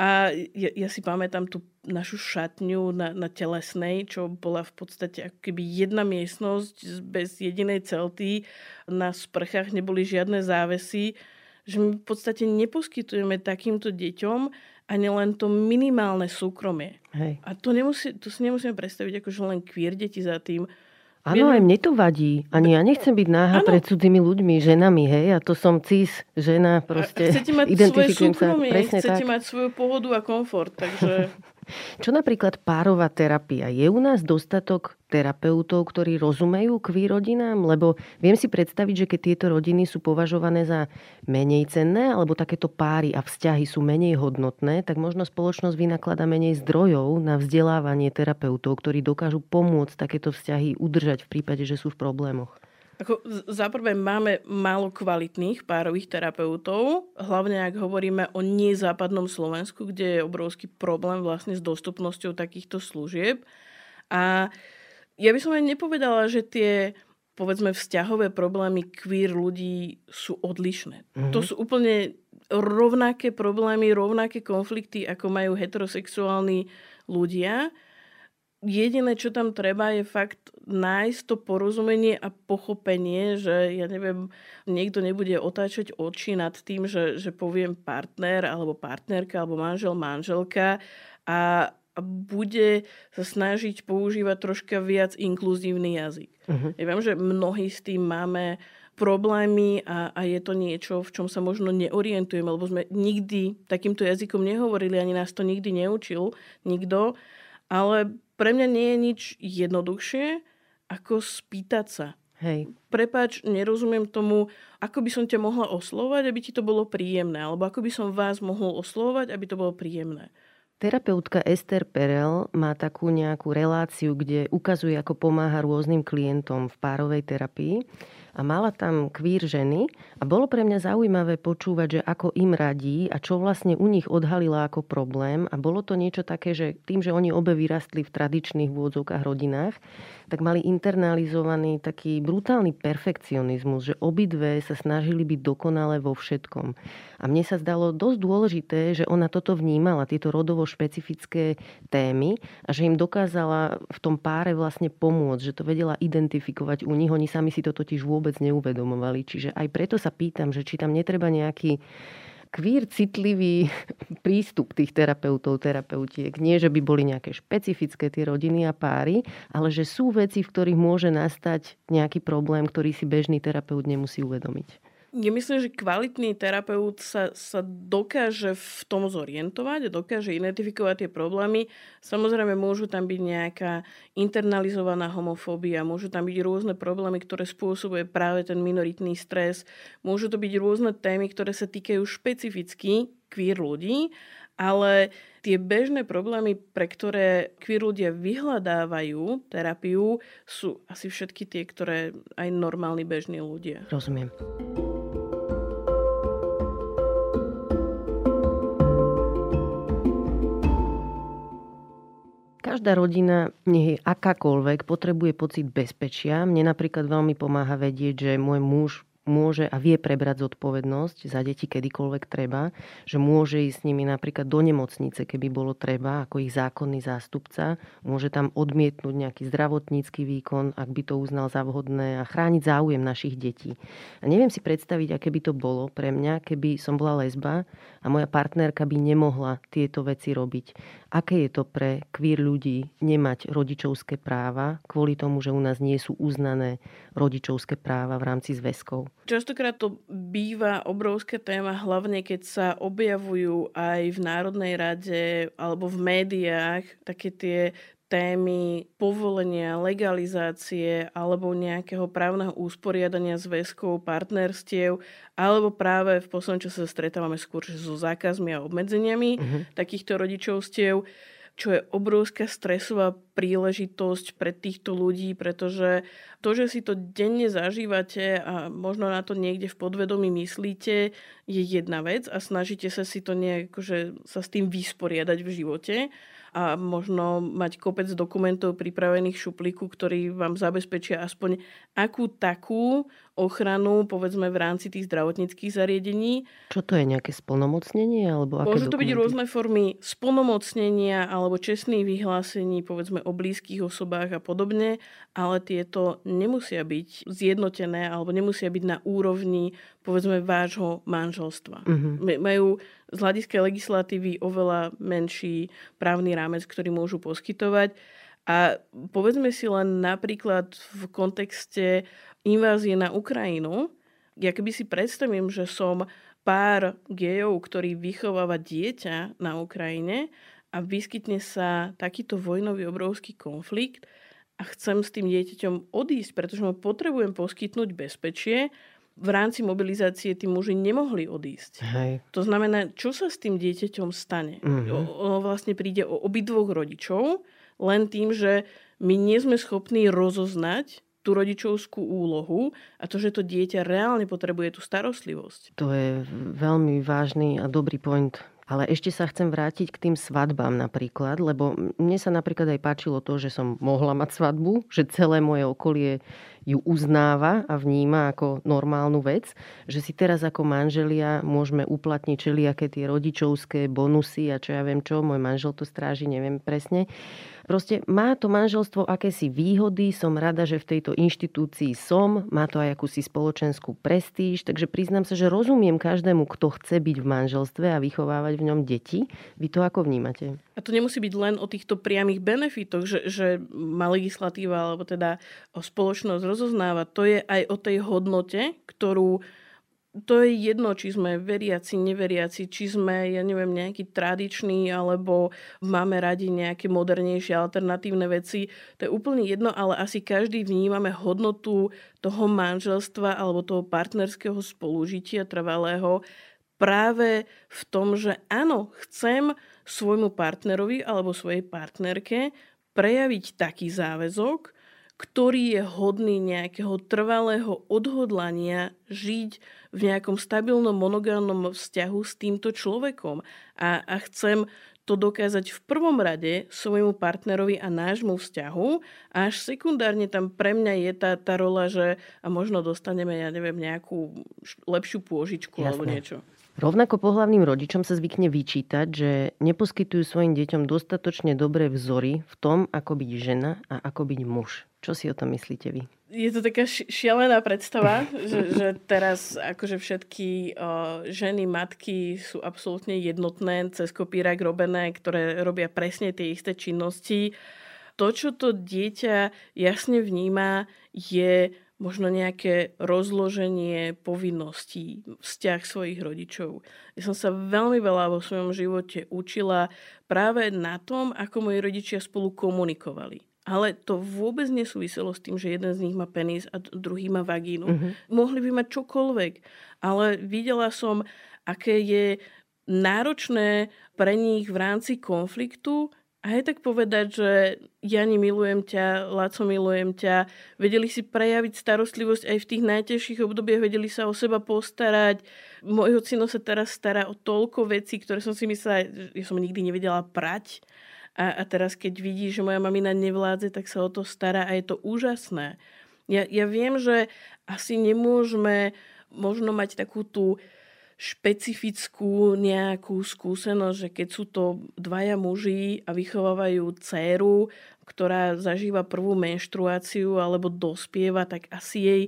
S2: A ja, ja si pamätám tú našu šatňu na, na telesnej, čo bola v podstate ako keby jedna miestnosť bez jedinej celty. Na sprchách neboli žiadne závesy. Že my v podstate neposkytujeme takýmto deťom ani len to minimálne súkromie.
S1: Hej.
S2: A to, nemusí, to si nemusíme predstaviť ako že len queer deti za tým.
S1: Áno, aj mne to vadí. Ani ja nechcem byť náha ano. pred cudzými ľuďmi, ženami, hej. A to som cis, žena, proste.
S2: A chcete mať svoje súkromie, chcete tak. mať svoju pohodu a komfort, takže...
S1: Čo napríklad párová terapia? Je u nás dostatok terapeutov, ktorí rozumejú queer rodinám? Lebo viem si predstaviť, že keď tieto rodiny sú považované za menej cenné, alebo takéto páry a vzťahy sú menej hodnotné, tak možno spoločnosť vynaklada menej zdrojov na vzdelávanie terapeutov, ktorí dokážu pomôcť takéto vzťahy udržať v prípade, že sú v problémoch.
S2: Ako, za prvé máme málo kvalitných párových terapeutov, hlavne ak hovoríme o nezápadnom Slovensku, kde je obrovský problém vlastne s dostupnosťou takýchto služieb. A ja by som aj nepovedala, že tie povedzme vzťahové problémy queer ľudí sú odlišné. Mm-hmm. To sú úplne rovnaké problémy, rovnaké konflikty, ako majú heterosexuálni ľudia jediné, čo tam treba, je fakt nájsť to porozumenie a pochopenie, že ja neviem, niekto nebude otáčať oči nad tým, že, že poviem partner alebo partnerka alebo manžel, manželka a, a bude sa snažiť používať troška viac inkluzívny jazyk. Uh-huh. Ja viem, že mnohí s tým máme problémy a, a je to niečo, v čom sa možno neorientujeme, lebo sme nikdy takýmto jazykom nehovorili, ani nás to nikdy neučil nikto, ale pre mňa nie je nič jednoduchšie, ako spýtať sa.
S1: Hej.
S2: Prepač, nerozumiem tomu, ako by som ťa mohla oslovať, aby ti to bolo príjemné, alebo ako by som vás mohol oslovať, aby to bolo príjemné.
S1: Terapeutka Esther Perel má takú nejakú reláciu, kde ukazuje, ako pomáha rôznym klientom v párovej terapii a mala tam kvír ženy a bolo pre mňa zaujímavé počúvať, že ako im radí a čo vlastne u nich odhalila ako problém a bolo to niečo také, že tým, že oni obe vyrastli v tradičných vôdzokách rodinách, tak mali internalizovaný taký brutálny perfekcionizmus, že obidve sa snažili byť dokonalé vo všetkom. A mne sa zdalo dosť dôležité, že ona toto vnímala, tieto rodovo špecifické témy a že im dokázala v tom páre vlastne pomôcť, že to vedela identifikovať u nich. Oni sami si to totiž vôbec neuvedomovali. Čiže aj preto sa pýtam, že či tam netreba nejaký kvír citlivý prístup tých terapeutov, terapeutiek. Nie, že by boli nejaké špecifické tie rodiny a páry, ale že sú veci, v ktorých môže nastať nejaký problém, ktorý si bežný terapeut nemusí uvedomiť.
S2: Ja myslím, že kvalitný terapeut sa, sa dokáže v tom zorientovať, dokáže identifikovať tie problémy. Samozrejme, môžu tam byť nejaká internalizovaná homofóbia, môžu tam byť rôzne problémy, ktoré spôsobuje práve ten minoritný stres, môžu to byť rôzne témy, ktoré sa týkajú špecificky queer ľudí, ale tie bežné problémy, pre ktoré queer ľudia vyhľadávajú terapiu, sú asi všetky tie, ktoré aj normálni bežní ľudia.
S1: Rozumiem. Každá rodina, nech je akákoľvek, potrebuje pocit bezpečia. Mne napríklad veľmi pomáha vedieť, že môj muž môže a vie prebrať zodpovednosť za deti kedykoľvek treba, že môže ísť s nimi napríklad do nemocnice, keby bolo treba, ako ich zákonný zástupca, môže tam odmietnúť nejaký zdravotnícky výkon, ak by to uznal za vhodné a chrániť záujem našich detí. A neviem si predstaviť, aké by to bolo pre mňa, keby som bola lesba a moja partnerka by nemohla tieto veci robiť. Aké je to pre queer ľudí nemať rodičovské práva kvôli tomu, že u nás nie sú uznané rodičovské práva v rámci zväzkov?
S2: Častokrát to býva obrovská téma, hlavne keď sa objavujú aj v Národnej rade alebo v médiách také tie témy povolenia, legalizácie alebo nejakého právneho usporiadania zväzkov, partnerstiev, alebo práve v poslednom čase sa stretávame skôr so zákazmi a obmedzeniami uh-huh. takýchto rodičovstiev, čo je obrovská stresová príležitosť pre týchto ľudí, pretože to, že si to denne zažívate a možno na to niekde v podvedomí myslíte, je jedna vec a snažíte sa si to nejak, akože, sa s tým vysporiadať v živote a možno mať kopec dokumentov pripravených šuplíku, ktorí vám zabezpečia aspoň akú takú ochranu, povedzme v rámci tých zdravotníckých zariadení.
S1: Čo to je, nejaké splnomocnenie? Alebo aké
S2: Môžu to
S1: dokumenty?
S2: byť rôzne formy splnomocnenia alebo čestných vyhlásení, povedzme o blízkych osobách a podobne, ale tieto nemusia byť zjednotené alebo nemusia byť na úrovni, povedzme, vášho manželstva.
S1: Uh-huh.
S2: Majú z hľadiska legislatívy oveľa menší právny rámec, ktorý môžu poskytovať. A povedzme si len napríklad v kontexte invázie na Ukrajinu, ja keby si predstavím, že som pár gejov, ktorý vychováva dieťa na Ukrajine a vyskytne sa takýto vojnový obrovský konflikt a chcem s tým dieťaťom odísť, pretože mu potrebujem poskytnúť bezpečie, v rámci mobilizácie tí muži nemohli odísť.
S1: Hej.
S2: To znamená, čo sa s tým dieťaťom stane?
S1: Uh-huh.
S2: Ono vlastne príde o obidvoch rodičov, len tým, že my nie sme schopní rozoznať tú rodičovskú úlohu a to, že to dieťa reálne potrebuje tú starostlivosť.
S1: To je veľmi vážny a dobrý point. Ale ešte sa chcem vrátiť k tým svadbám napríklad, lebo mne sa napríklad aj páčilo to, že som mohla mať svadbu, že celé moje okolie ju uznáva a vníma ako normálnu vec, že si teraz ako manželia môžeme uplatniť čeliaké tie rodičovské bonusy a čo ja viem čo, môj manžel to stráži, neviem presne. Proste má to manželstvo akési výhody, som rada, že v tejto inštitúcii som, má to aj akúsi spoločenskú prestíž, takže priznám sa, že rozumiem každému, kto chce byť v manželstve a vychovávať v ňom deti. Vy to ako vnímate?
S2: A to nemusí byť len o týchto priamých benefitoch, že, že má legislatíva alebo teda spoločnosť rozoznáva. To je aj o tej hodnote, ktorú to je jedno, či sme veriaci, neveriaci, či sme, ja neviem, nejaký tradičný, alebo máme radi nejaké modernejšie alternatívne veci. To je úplne jedno, ale asi každý vnímame hodnotu toho manželstva alebo toho partnerského spolužitia trvalého práve v tom, že áno, chcem svojmu partnerovi alebo svojej partnerke prejaviť taký záväzok, ktorý je hodný nejakého trvalého odhodlania žiť v nejakom stabilnom monogánnom vzťahu s týmto človekom. A, a chcem to dokázať v prvom rade svojmu partnerovi a nášmu vzťahu a až sekundárne tam pre mňa je tá, tá rola, že a možno dostaneme, ja neviem, nejakú lepšiu pôžičku Jasne. alebo niečo.
S1: Rovnako pohlavným rodičom sa zvykne vyčítať, že neposkytujú svojim deťom dostatočne dobré vzory v tom, ako byť žena a ako byť muž. Čo si o tom myslíte vy?
S2: Je to taká šialená predstava, že, že teraz akože všetky o, ženy, matky sú absolútne jednotné, cez kopírak robené, ktoré robia presne tie isté činnosti. To, čo to dieťa jasne vníma, je možno nejaké rozloženie povinností, vzťah svojich rodičov. Ja som sa veľmi veľa vo svojom živote učila práve na tom, ako moji rodičia spolu komunikovali. Ale to vôbec nesúviselo s tým, že jeden z nich má penis a druhý má vagínu. Uh-huh. Mohli by mať čokoľvek. Ale videla som, aké je náročné pre nich v rámci konfliktu a je tak povedať, že Jani, milujem ťa, Laco, milujem ťa. Vedeli si prejaviť starostlivosť aj v tých najtežších obdobiach, vedeli sa o seba postarať. Môj ocino sa teraz stará o toľko vecí, ktoré som si myslela, že som nikdy nevedela prať. A, a teraz, keď vidí, že moja mamina nevládze, tak sa o to stará a je to úžasné. Ja, ja viem, že asi nemôžeme možno mať takú tú špecifickú nejakú skúsenosť, že keď sú to dvaja muži a vychovávajú dceru, ktorá zažíva prvú menštruáciu alebo dospieva, tak asi jej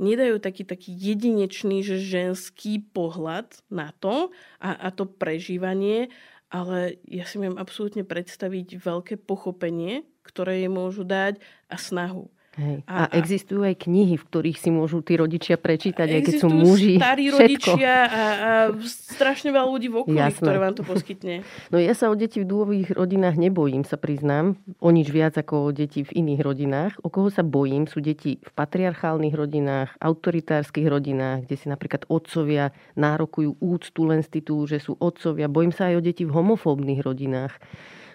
S2: nedajú taký, taký jedinečný, že ženský pohľad na to a, a to prežívanie, ale ja si viem absolútne predstaviť veľké pochopenie, ktoré jej môžu dať a snahu.
S1: Hej. A, a existujú aj knihy, v ktorých si môžu tí rodičia prečítať, aj keď sú muži.
S2: starí všetko. rodičia a, a strašne veľa ľudí v okolí, Jasné. ktoré vám to poskytne.
S1: No ja sa o deti v dôvových rodinách nebojím, sa priznám. O nič viac ako o deti v iných rodinách. O koho sa bojím, sú deti v patriarchálnych rodinách, autoritárskych rodinách, kde si napríklad otcovia nárokujú úctu len z titulu, že sú otcovia. Bojím sa aj o deti v homofóbnych rodinách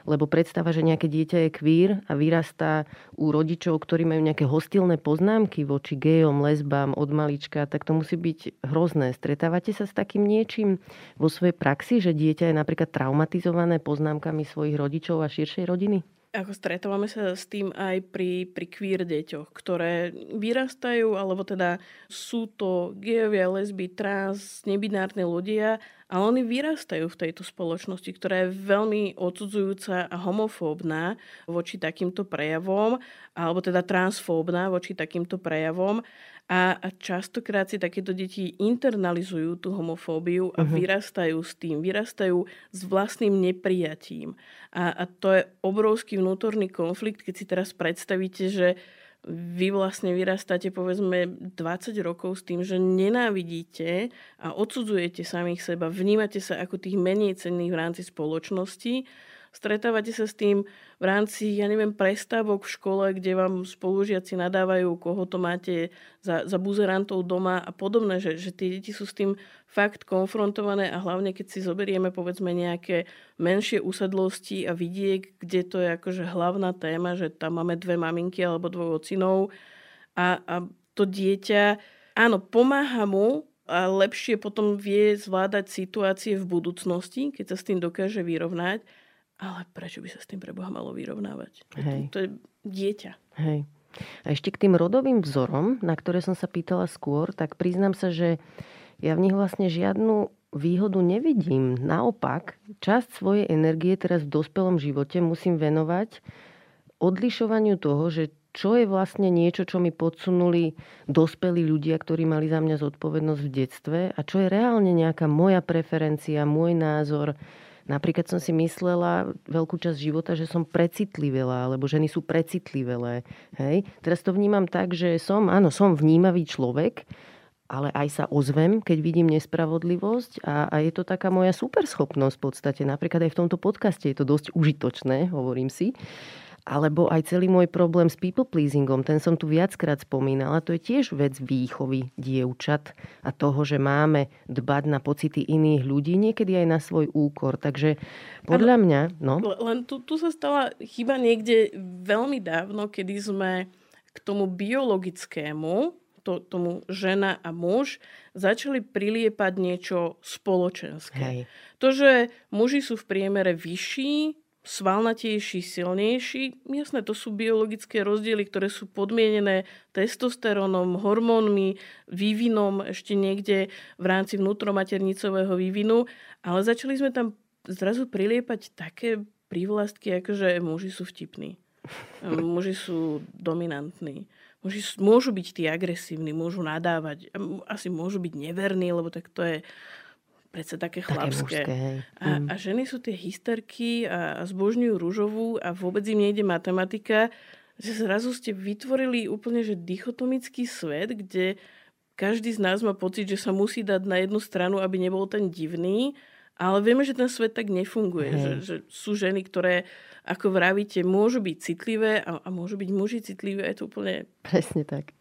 S1: lebo predstava, že nejaké dieťa je kvír a vyrastá u rodičov, ktorí majú nejaké hostilné poznámky voči gejom, lesbám od malička, tak to musí byť hrozné. Stretávate sa s takým niečím vo svojej praxi, že dieťa je napríklad traumatizované poznámkami svojich rodičov a širšej rodiny?
S2: Ako stretávame sa s tým aj pri, pri queer deťoch, ktoré vyrastajú, alebo teda sú to gejovia, lesby, trans, nebinárne ľudia, ale oni vyrastajú v tejto spoločnosti, ktorá je veľmi odsudzujúca a homofóbna voči takýmto prejavom, alebo teda transfóbna voči takýmto prejavom. A, a častokrát si takéto deti internalizujú tú homofóbiu a uh-huh. vyrastajú s tým, vyrastajú s vlastným neprijatím. A, a to je obrovský vnútorný konflikt, keď si teraz predstavíte, že vy vlastne vyrastáte povedzme 20 rokov s tým, že nenávidíte a odsudzujete samých seba, vnímate sa ako tých menej cenných v rámci spoločnosti Stretávate sa s tým v rámci, ja neviem, prestávok v škole, kde vám spolužiaci nadávajú, koho to máte za, za buzerantov doma a podobné, že, že tie deti sú s tým fakt konfrontované a hlavne keď si zoberieme povedzme nejaké menšie usadlosti a vidiek, kde to je akože hlavná téma, že tam máme dve maminky alebo dvoch ocinov a, a to dieťa, áno, pomáha mu a lepšie potom vie zvládať situácie v budúcnosti, keď sa s tým dokáže vyrovnať ale prečo by sa s tým pre Boha malo vyrovnávať? Hej. To je dieťa.
S1: Hej. A ešte k tým rodovým vzorom, na ktoré som sa pýtala skôr, tak priznám sa, že ja v nich vlastne žiadnu výhodu nevidím. Naopak, časť svojej energie teraz v dospelom živote musím venovať odlišovaniu toho, že čo je vlastne niečo, čo mi podsunuli dospelí ľudia, ktorí mali za mňa zodpovednosť v detstve a čo je reálne nejaká moja preferencia, môj názor, Napríklad som si myslela veľkú časť života, že som precitlivela, alebo ženy sú precitlivelé. Hej? Teraz to vnímam tak, že som, áno, som vnímavý človek, ale aj sa ozvem, keď vidím nespravodlivosť a, a je to taká moja superschopnosť v podstate. Napríklad aj v tomto podcaste je to dosť užitočné, hovorím si. Alebo aj celý môj problém s people pleasingom, ten som tu viackrát spomínala, to je tiež vec výchovy dievčat a toho, že máme dbať na pocity iných ľudí, niekedy aj na svoj úkor. Takže podľa mňa... No.
S2: Len tu, tu sa stala chyba niekde veľmi dávno, kedy sme k tomu biologickému, to, tomu žena a muž, začali priliepať niečo spoločenské. Hej. To, že muži sú v priemere vyšší, svalnatejší, silnejší. Jasné, to sú biologické rozdiely, ktoré sú podmienené testosterónom, hormónmi, vývinom ešte niekde v rámci vnútromaternicového vývinu, ale začali sme tam zrazu priliepať také prívlastky, ako že muži sú vtipní. Muži sú dominantní. Muži môžu byť tí agresívni, môžu nadávať, asi môžu byť neverní, lebo tak to je predsa také chlapské. Také mužské, a, mm. a ženy sú tie hysterky a, a zbožňujú rúžovú a vôbec im nejde matematika, že zrazu ste vytvorili úplne že dichotomický svet, kde každý z nás má pocit, že sa musí dať na jednu stranu, aby nebol ten divný, ale vieme, že ten svet tak nefunguje. Že, že sú ženy, ktoré, ako vravíte, môžu byť citlivé a, a môžu byť muži citlivé. Je to úplne...
S1: Presne tak.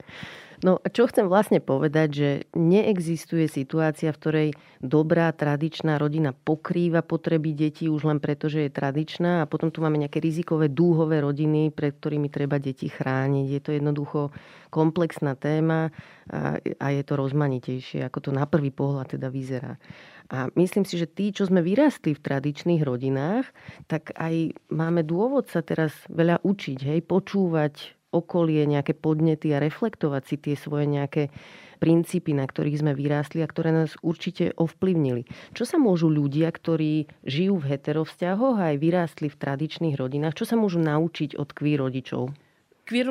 S1: No čo chcem vlastne povedať, že neexistuje situácia, v ktorej dobrá tradičná rodina pokrýva potreby detí už len preto, že je tradičná a potom tu máme nejaké rizikové dúhové rodiny, pred ktorými treba deti chrániť. Je to jednoducho komplexná téma a, a je to rozmanitejšie, ako to na prvý pohľad teda vyzerá. A myslím si, že tí, čo sme vyrastli v tradičných rodinách, tak aj máme dôvod sa teraz veľa učiť, hej, počúvať okolie, nejaké podnety a reflektovať si tie svoje nejaké princípy, na ktorých sme vyrástli a ktoré nás určite ovplyvnili. Čo sa môžu ľudia, ktorí žijú v heterovzťahoch a aj vyrástli v tradičných rodinách, čo sa môžu naučiť od queer rodičov?
S2: Queer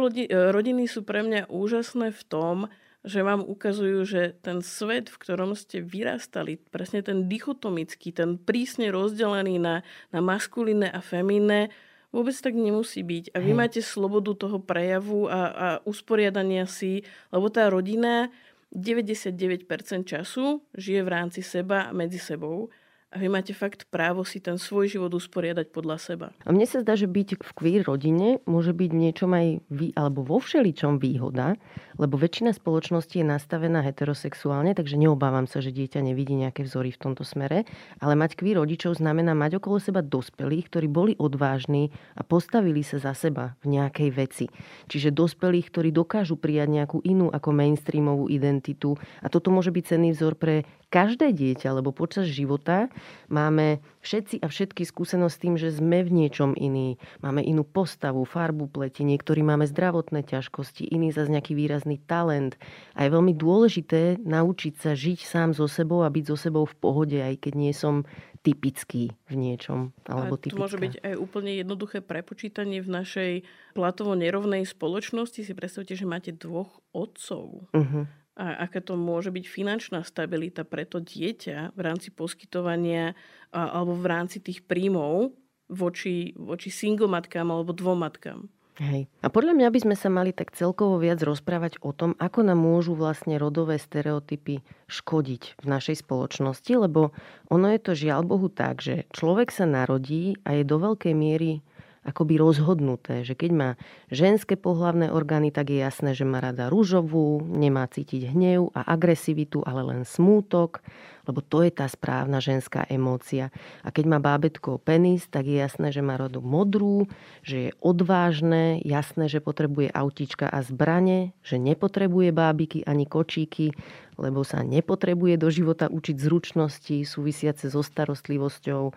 S2: rodiny sú pre mňa úžasné v tom, že vám ukazujú, že ten svet, v ktorom ste vyrastali, presne ten dichotomický, ten prísne rozdelený na, na maskulínne a femínne, Vôbec tak nemusí byť. A vy Hej. máte slobodu toho prejavu a, a usporiadania si, lebo tá rodina 99% času žije v rámci seba a medzi sebou a vy máte fakt právo si ten svoj život usporiadať podľa seba.
S1: A mne sa zdá, že byť v queer rodine môže byť niečom aj vý, alebo vo všeličom výhoda, lebo väčšina spoločnosti je nastavená heterosexuálne, takže neobávam sa, že dieťa nevidí nejaké vzory v tomto smere, ale mať queer rodičov znamená mať okolo seba dospelých, ktorí boli odvážni a postavili sa za seba v nejakej veci. Čiže dospelých, ktorí dokážu prijať nejakú inú ako mainstreamovú identitu a toto môže byť cenný vzor pre každé dieťa, lebo počas života máme všetci a všetky skúsenosť s tým, že sme v niečom iný. Máme inú postavu, farbu pleti, niektorí máme zdravotné ťažkosti, iný zase nejaký výrazný talent. A je veľmi dôležité naučiť sa žiť sám so sebou a byť so sebou v pohode, aj keď nie som typický v niečom. Alebo
S2: a to môže byť aj úplne jednoduché prepočítanie v našej platovo nerovnej spoločnosti. Si predstavte, že máte dvoch otcov. Uh-huh a aká to môže byť finančná stabilita pre to dieťa v rámci poskytovania alebo v rámci tých príjmov voči, voči single matkám alebo dvom matkám.
S1: Hej. A podľa mňa by sme sa mali tak celkovo viac rozprávať o tom, ako nám môžu vlastne rodové stereotypy škodiť v našej spoločnosti, lebo ono je to žiaľ Bohu tak, že človek sa narodí a je do veľkej miery akoby rozhodnuté, že keď má ženské pohlavné orgány, tak je jasné, že má rada rúžovú, nemá cítiť hnev a agresivitu, ale len smútok, lebo to je tá správna ženská emócia. A keď má bábetko penis, tak je jasné, že má rodu modrú, že je odvážne, jasné, že potrebuje autička a zbrane, že nepotrebuje bábiky ani kočíky, lebo sa nepotrebuje do života učiť zručnosti súvisiace so starostlivosťou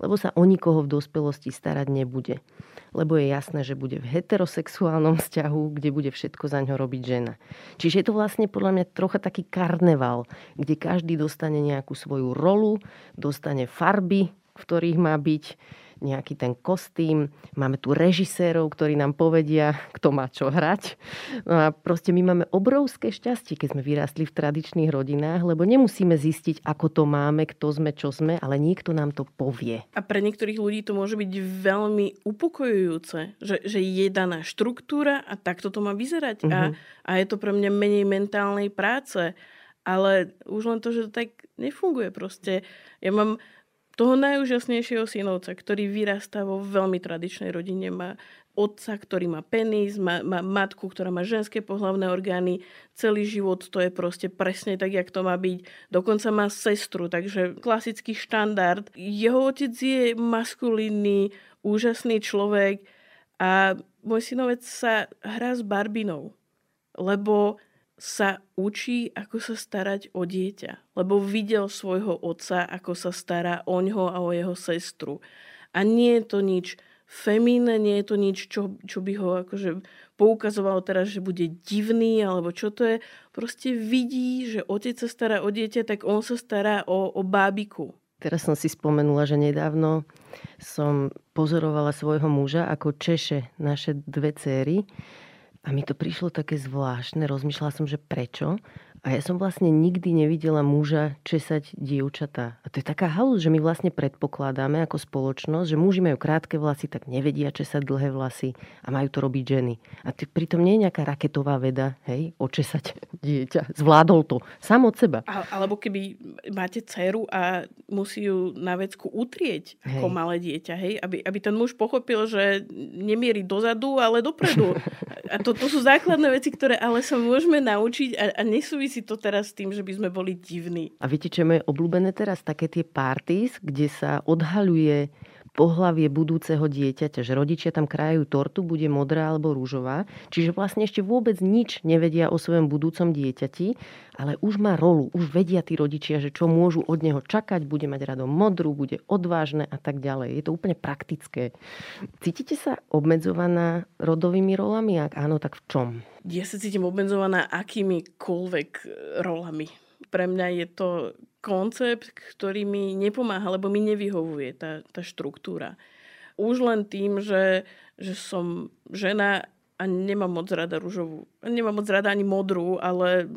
S1: lebo sa o nikoho v dospelosti starať nebude. Lebo je jasné, že bude v heterosexuálnom vzťahu, kde bude všetko za ňo robiť žena. Čiže je to vlastne podľa mňa trocha taký karneval, kde každý dostane nejakú svoju rolu, dostane farby, v ktorých má byť nejaký ten kostým, máme tu režisérov, ktorí nám povedia, kto má čo hrať. No a proste my máme obrovské šťastie, keď sme vyrástli v tradičných rodinách, lebo nemusíme zistiť, ako to máme, kto sme, čo sme, ale niekto nám to povie.
S2: A pre niektorých ľudí to môže byť veľmi upokojujúce, že, že je daná štruktúra a takto to má vyzerať. Uh-huh. A, mhm. a je to pre mňa menej mentálnej práce. Ale už len to, že to tak nefunguje proste. Ja mám toho najúžasnejšieho synovca, ktorý vyrastá vo veľmi tradičnej rodine, má otca, ktorý má penis, má, má matku, ktorá má ženské pohlavné orgány, celý život to je proste presne tak, jak to má byť. Dokonca má sestru, takže klasický štandard. Jeho otec je maskulínny, úžasný človek a môj synovec sa hrá s barbinou, lebo sa učí, ako sa starať o dieťa. Lebo videl svojho otca, ako sa stará o ňo a o jeho sestru. A nie je to nič femíne, nie je to nič, čo, čo by ho akože poukazovalo teraz, že bude divný, alebo čo to je. Proste vidí, že otec sa stará o dieťa, tak on sa stará o, o bábiku.
S1: Teraz som si spomenula, že nedávno som pozorovala svojho muža, ako češe naše dve céry a mi to prišlo také zvláštne, rozmýšľala som, že prečo. A ja som vlastne nikdy nevidela muža česať dievčatá. A to je taká halus, že my vlastne predpokladáme ako spoločnosť, že muži majú krátke vlasy, tak nevedia česať dlhé vlasy a majú to robiť ženy. A to pritom nie je nejaká raketová veda, hej, očesať dieťa. Zvládol to. Sám od seba.
S2: A, alebo keby máte dceru a musí ju na vecku utrieť hej. ako malé dieťa, hej, aby, aby ten muž pochopil, že nemierí dozadu, ale dopredu. A to, to sú základné veci, ktoré ale sa môžeme naučiť a, a nesúvisí si to teraz s tým, že by sme boli divní.
S1: A viete, čo je obľúbené teraz? Také tie parties, kde sa odhaľuje pohlavie budúceho dieťaťa, že rodičia tam krajú tortu, bude modrá alebo rúžová. Čiže vlastne ešte vôbec nič nevedia o svojom budúcom dieťati, ale už má rolu, už vedia tí rodičia, že čo môžu od neho čakať, bude mať rado modrú, bude odvážne a tak ďalej. Je to úplne praktické. Cítite sa obmedzovaná rodovými rolami? Ak áno, tak v čom?
S2: Ja sa cítim obmedzovaná akýmikoľvek rolami. Pre mňa je to koncept, ktorý mi nepomáha, lebo mi nevyhovuje tá, tá štruktúra. Už len tým, že, že som žena a nemám moc rada rúžovú. Nemám moc rada ani modrú, ale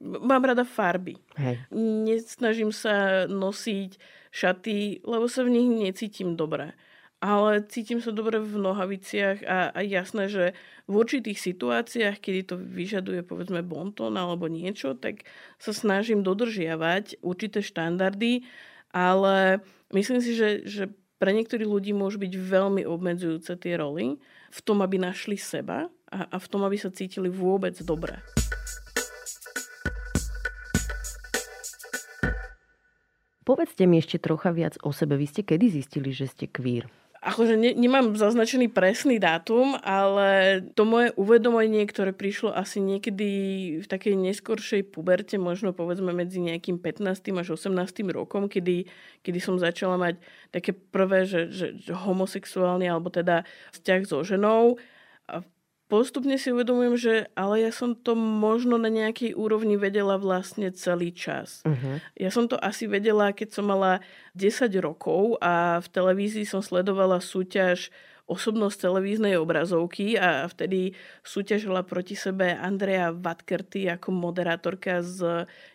S2: mám rada farby. Hej. Nesnažím sa nosiť šaty, lebo sa v nich necítim dobre ale cítim sa dobre v nohaviciach a, a jasné, že v určitých situáciách, kedy to vyžaduje povedzme bonton alebo niečo, tak sa snažím dodržiavať určité štandardy, ale myslím si, že, že pre niektorých ľudí môžu byť veľmi obmedzujúce tie roly v tom, aby našli seba a, a v tom, aby sa cítili vôbec dobre.
S1: Povedzte mi ešte trocha viac o sebe. Vy ste kedy zistili, že ste queer?
S2: Akože ne, nemám zaznačený presný dátum, ale to moje uvedomenie, ktoré prišlo asi niekedy v takej neskoršej puberte, možno povedzme medzi nejakým 15. až 18. rokom, kedy, kedy som začala mať také prvé, že, že, že homosexuálny alebo teda vzťah so ženou. Postupne si uvedomujem, že ale ja som to možno na nejakej úrovni vedela vlastne celý čas. Uh-huh. Ja som to asi vedela, keď som mala 10 rokov a v televízii som sledovala súťaž osobnosť televíznej obrazovky a vtedy súťažila proti sebe Andrea Vatkerty ako moderátorka s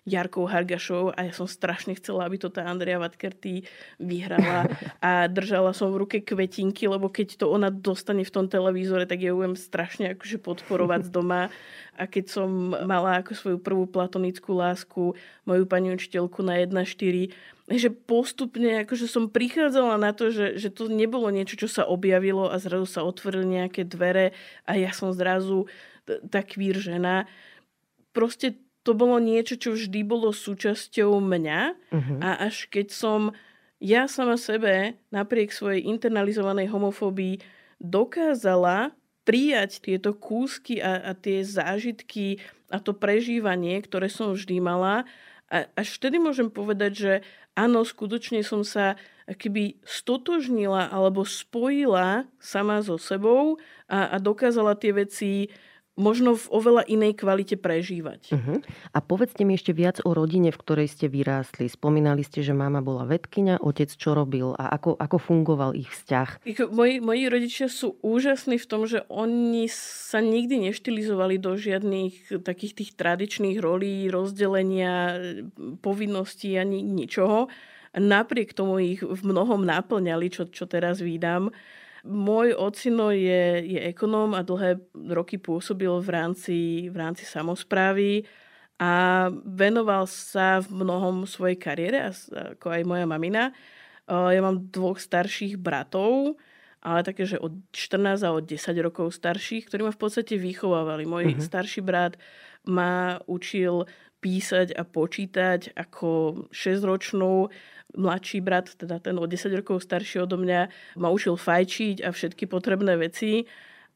S2: Jarkou Hargašou a ja som strašne chcela, aby to tá Andrea Vatkerty vyhrala a držala som v ruke kvetinky, lebo keď to ona dostane v tom televízore, tak ja budem strašne akože podporovať z doma. A keď som mala ako svoju prvú platonickú lásku moju pani učiteľku na 1.4 že postupne akože som prichádzala na to, že, že to nebolo niečo, čo sa objavilo a zrazu sa otvorili nejaké dvere a ja som zrazu tá kvír žena. Proste to bolo niečo, čo vždy bolo súčasťou mňa uh-huh. a až keď som ja sama sebe napriek svojej internalizovanej homofóbii dokázala prijať tieto kúsky a, a tie zážitky a to prežívanie, ktoré som vždy mala. A až vtedy môžem povedať, že áno, skutočne som sa keby stotožnila alebo spojila sama so sebou a, a dokázala tie veci možno v oveľa inej kvalite prežívať. Uh-huh.
S1: A povedzte mi ešte viac o rodine, v ktorej ste vyrástli. Spomínali ste, že mama bola vedkynia, otec čo robil a ako, ako fungoval ich vzťah?
S2: Moji, moji rodičia sú úžasní v tom, že oni sa nikdy neštilizovali do žiadnych takých tých tradičných rolí, rozdelenia, povinností ani ničoho. Napriek tomu ich v mnohom naplňali, čo, čo teraz vydám. Môj ocino je, je ekonóm a dlhé roky pôsobil v rámci, v rámci samozprávy a venoval sa v mnohom svojej kariére, ako aj moja mamina. Ja mám dvoch starších bratov, ale také, že od 14 a od 10 rokov starších, ktorí ma v podstate vychovávali. Môj uh-huh. starší brat ma učil písať a počítať ako 6-ročnú mladší brat, teda ten o 10 rokov starší odo mňa, ma učil fajčiť a všetky potrebné veci,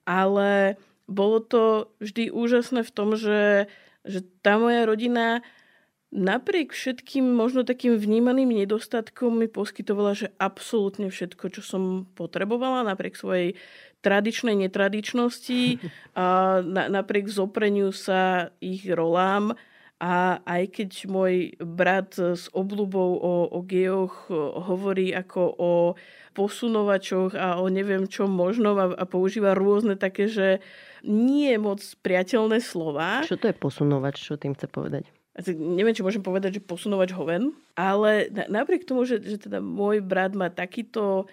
S2: ale bolo to vždy úžasné v tom, že, že tá moja rodina napriek všetkým možno takým vnímaným nedostatkom mi poskytovala, že absolútne všetko, čo som potrebovala, napriek svojej tradičnej netradičnosti, a na, napriek zopreniu sa ich rolám, a aj keď môj brat s obľubou o, o geoch hovorí ako o posunovačoch a o neviem čo možno a, a používa rôzne také, že nie je moc priateľné slova.
S1: Čo to je posunovač? Čo tým chce povedať?
S2: Neviem, či môžem povedať, že posunovač hoven, ale napriek tomu, že, že teda môj brat má takýto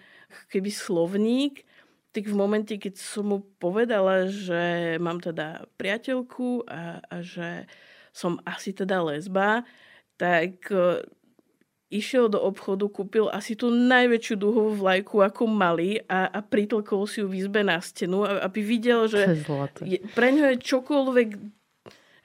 S2: keby slovník, tak v momente, keď som mu povedala, že mám teda priateľku a, a že som asi teda lesba, tak e, išiel do obchodu, kúpil asi tú najväčšiu duhovú vlajku, ako mali a, a pritlkol si ju v izbe na stenu, aby videl, že je, pre ňo je čokoľvek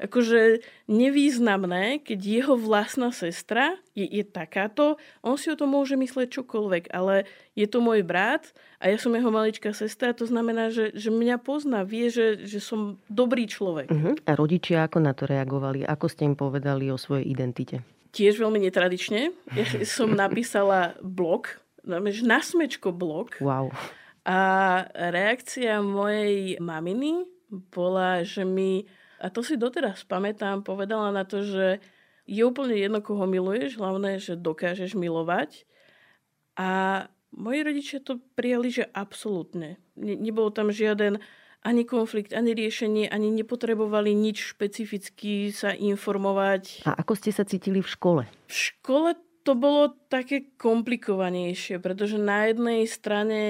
S2: akože nevýznamné, keď jeho vlastná sestra je, je takáto, on si o tom môže mysleť čokoľvek, ale je to môj brat a ja som jeho maličká sestra, to znamená, že, že mňa pozná, vie, že, že som dobrý človek.
S1: Uh-huh. A rodičia ako na to reagovali? Ako ste im povedali o svojej identite?
S2: Tiež veľmi netradične. Ja som napísala blog, na smečko blog.
S1: Wow.
S2: A reakcia mojej maminy bola, že mi a to si doteraz pamätám, povedala na to, že je úplne jedno, koho miluješ, hlavné, že dokážeš milovať. A moji rodičia to prijali, že absolútne. Ne, nebol tam žiaden ani konflikt, ani riešenie, ani nepotrebovali nič špecificky sa informovať.
S1: A ako ste sa cítili v škole?
S2: V škole to bolo také komplikovanejšie, pretože na jednej strane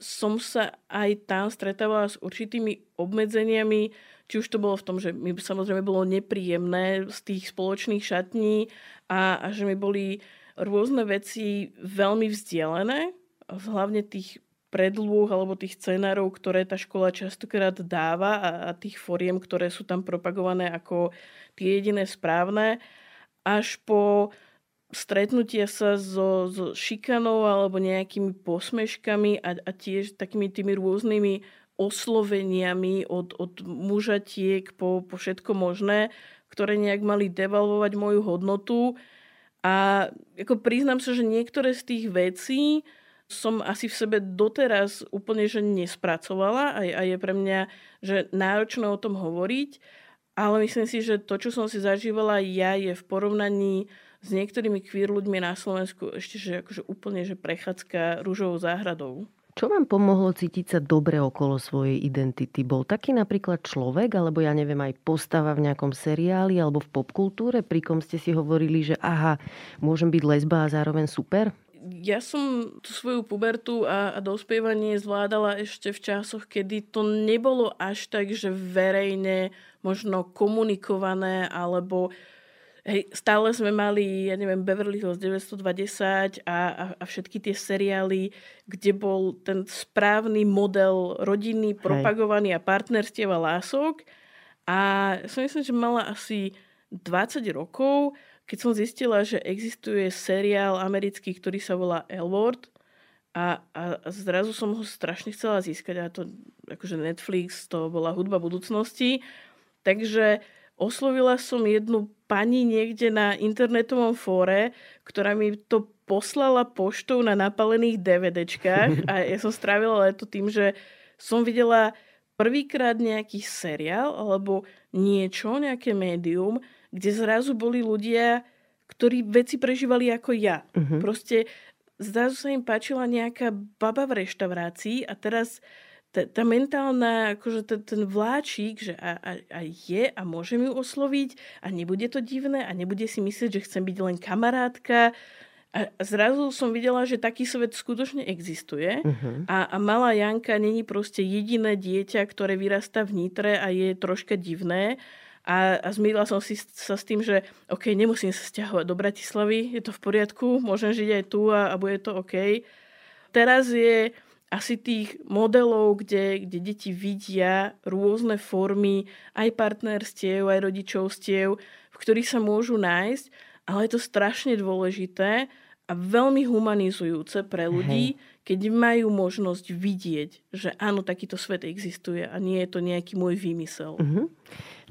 S2: som sa aj tam stretávala s určitými obmedzeniami, či už to bolo v tom, že mi samozrejme bolo nepríjemné z tých spoločných šatní a, a že mi boli rôzne veci veľmi vzdialené, hlavne tých predlôh alebo tých scenárov, ktoré tá škola častokrát dáva a, a tých foriem, ktoré sú tam propagované ako tie jediné správne, až po stretnutia sa so, so šikanou alebo nejakými posmeškami a, a tiež takými tými rôznymi osloveniami od, od mužatiek po, po všetko možné, ktoré nejak mali devalvovať moju hodnotu. A ako priznám sa, že niektoré z tých vecí som asi v sebe doteraz úplne že nespracovala a, a je pre mňa že náročné o tom hovoriť. Ale myslím si, že to, čo som si zažívala ja, je v porovnaní s niektorými queer ľuďmi na Slovensku ešte že akože úplne že prechádzka rúžovou záhradou.
S1: Čo vám pomohlo cítiť sa dobre okolo svojej identity? Bol taký napríklad človek, alebo ja neviem, aj postava v nejakom seriáli alebo v popkultúre, pri kom ste si hovorili, že aha, môžem byť lesba a zároveň super?
S2: Ja som tú svoju pubertu a, a dospievanie zvládala ešte v časoch, kedy to nebolo až tak, že verejne možno komunikované alebo Hej, stále sme mali, ja neviem, Beverly Hills 920 a, a, a všetky tie seriály, kde bol ten správny model rodiny propagovaný a partnerstiev a lások. A som myslím, že mala asi 20 rokov, keď som zistila, že existuje seriál americký, ktorý sa volá Elward a, a, a zrazu som ho strašne chcela získať a to akože Netflix, to bola hudba budúcnosti. Takže oslovila som jednu pani niekde na internetovom fóre, ktorá mi to poslala poštou na napalených DVDčkách a ja som strávila leto tým, že som videla prvýkrát nejaký seriál alebo niečo, nejaké médium, kde zrazu boli ľudia, ktorí veci prežívali ako ja. Uh-huh. Proste zrazu sa im páčila nejaká baba v reštaurácii a teraz tá, tá mentálna, akože ten, ten vláčik, že a, a, a je a môžem ju osloviť a nebude to divné a nebude si myslieť, že chcem byť len kamarátka. A zrazu som videla, že taký svet skutočne existuje uh-huh. a, a malá Janka není proste jediné dieťa, ktoré vyrastá v Nitre a je troška divné. A, a zmýdla som si sa s tým, že OK, nemusím sa stiahovať do Bratislavy, je to v poriadku, môžem žiť aj tu a, a bude to OK. Teraz je asi tých modelov, kde, kde deti vidia rôzne formy aj partnerstiev, aj rodičovstiev, v ktorých sa môžu nájsť, ale je to strašne dôležité a veľmi humanizujúce pre ľudí, Hej. keď majú možnosť vidieť, že áno, takýto svet existuje a nie je to nejaký môj výmysel. Uh-huh.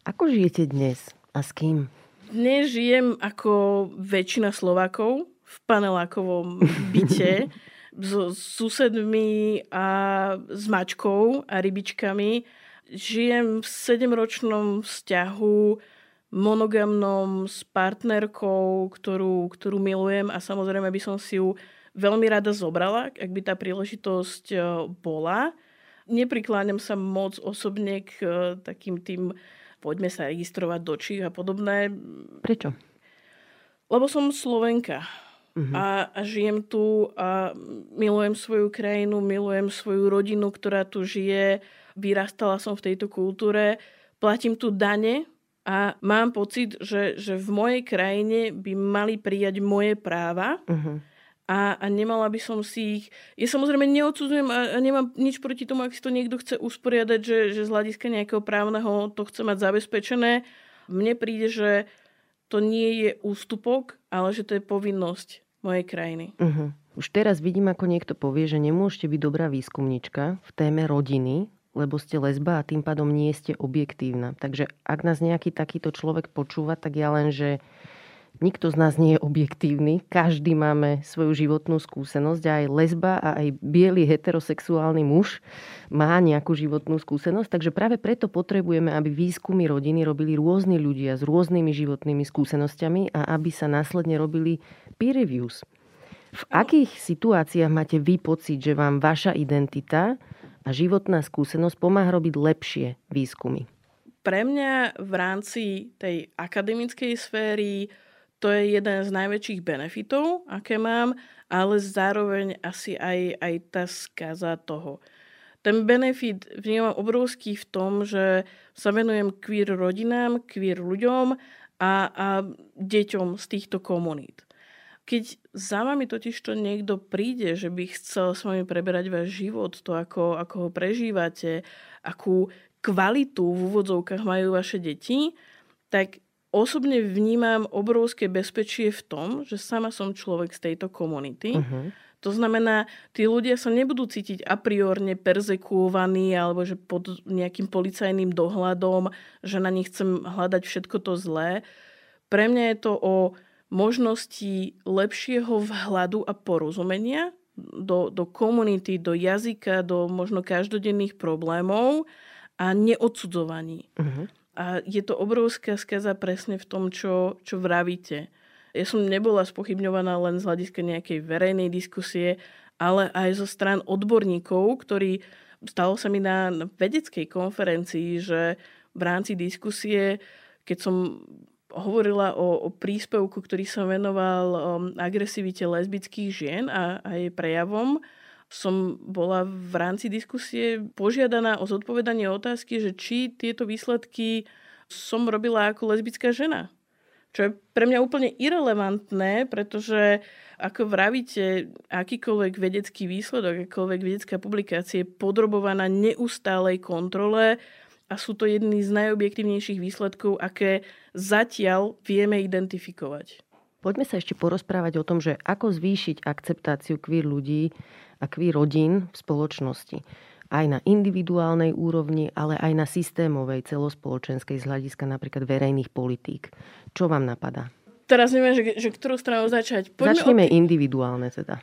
S1: Ako žijete dnes a s kým?
S2: Dnes žijem ako väčšina Slovákov v panelákovom byte. so susedmi a s mačkou a rybičkami. Žijem v sedemročnom vzťahu monogamnom s partnerkou, ktorú, ktorú milujem a samozrejme by som si ju veľmi rada zobrala, ak by tá príležitosť e, bola. Neprikláňam sa moc osobne k e, takým tým poďme sa registrovať do čích a podobné.
S1: Prečo?
S2: Lebo som Slovenka uh-huh. a, a žijem tu a milujem svoju krajinu, milujem svoju rodinu, ktorá tu žije, vyrastala som v tejto kultúre, platím tu dane a mám pocit, že, že v mojej krajine by mali prijať moje práva uh-huh. A, a nemala by som si ich... Ja samozrejme neodsudzujem a, a nemám nič proti tomu, ak si to niekto chce usporiadať, že, že z hľadiska nejakého právneho to chce mať zabezpečené. Mne príde, že to nie je ústupok, ale že to je povinnosť mojej krajiny. Uh-huh.
S1: Už teraz vidím, ako niekto povie, že nemôžete byť dobrá výskumnička v téme rodiny, lebo ste lesba a tým pádom nie ste objektívna. Takže ak nás nejaký takýto človek počúva, tak ja len, že nikto z nás nie je objektívny. Každý máme svoju životnú skúsenosť a aj lesba a aj biely heterosexuálny muž má nejakú životnú skúsenosť. Takže práve preto potrebujeme, aby výskumy rodiny robili rôzni ľudia s rôznymi životnými skúsenosťami a aby sa následne robili peer reviews. V akých situáciách máte vy pocit, že vám vaša identita a životná skúsenosť pomáha robiť lepšie výskumy?
S2: Pre mňa v rámci tej akademickej sféry to je jeden z najväčších benefitov, aké mám, ale zároveň asi aj, aj tá skaza toho. Ten benefit vnímam obrovský v tom, že sa venujem queer rodinám, queer ľuďom a, a deťom z týchto komunít. Keď za vami totiž to niekto príde, že by chcel s vami preberať váš život, to ako, ako ho prežívate, akú kvalitu v úvodzovkách majú vaše deti, tak osobne vnímam obrovské bezpečie v tom, že sama som človek z tejto komunity. Uh-huh. To znamená, tí ľudia sa nebudú cítiť a priorne perzekuovaní alebo že pod nejakým policajným dohľadom, že na nich chcem hľadať všetko to zlé. Pre mňa je to o možnosti lepšieho vhľadu a porozumenia do, do komunity, do jazyka, do možno každodenných problémov a neodsudzovaní. Uh-huh. A je to obrovská skaza presne v tom, čo, čo vravíte. Ja som nebola spochybňovaná len z hľadiska nejakej verejnej diskusie, ale aj zo strán odborníkov, ktorí stalo sa mi na, vedeckej konferencii, že v rámci diskusie, keď som hovorila o, o príspevku, ktorý sa venoval um, agresivite lesbických žien a, a jej prejavom, som bola v rámci diskusie požiadaná o zodpovedanie otázky, že či tieto výsledky som robila ako lesbická žena. Čo je pre mňa úplne irrelevantné, pretože ako vravíte, akýkoľvek vedecký výsledok, akýkoľvek vedecká publikácia je podrobovaná neustálej kontrole a sú to jedny z najobjektívnejších výsledkov, aké zatiaľ vieme identifikovať.
S1: Poďme sa ešte porozprávať o tom, že ako zvýšiť akceptáciu queer ľudí a queer rodín v spoločnosti. Aj na individuálnej úrovni, ale aj na systémovej, celospoločenskej z hľadiska napríklad verejných politík. Čo vám napadá?
S2: Teraz neviem, že, že ktorú stranu začať.
S1: Poďme Začneme od... individuálne teda.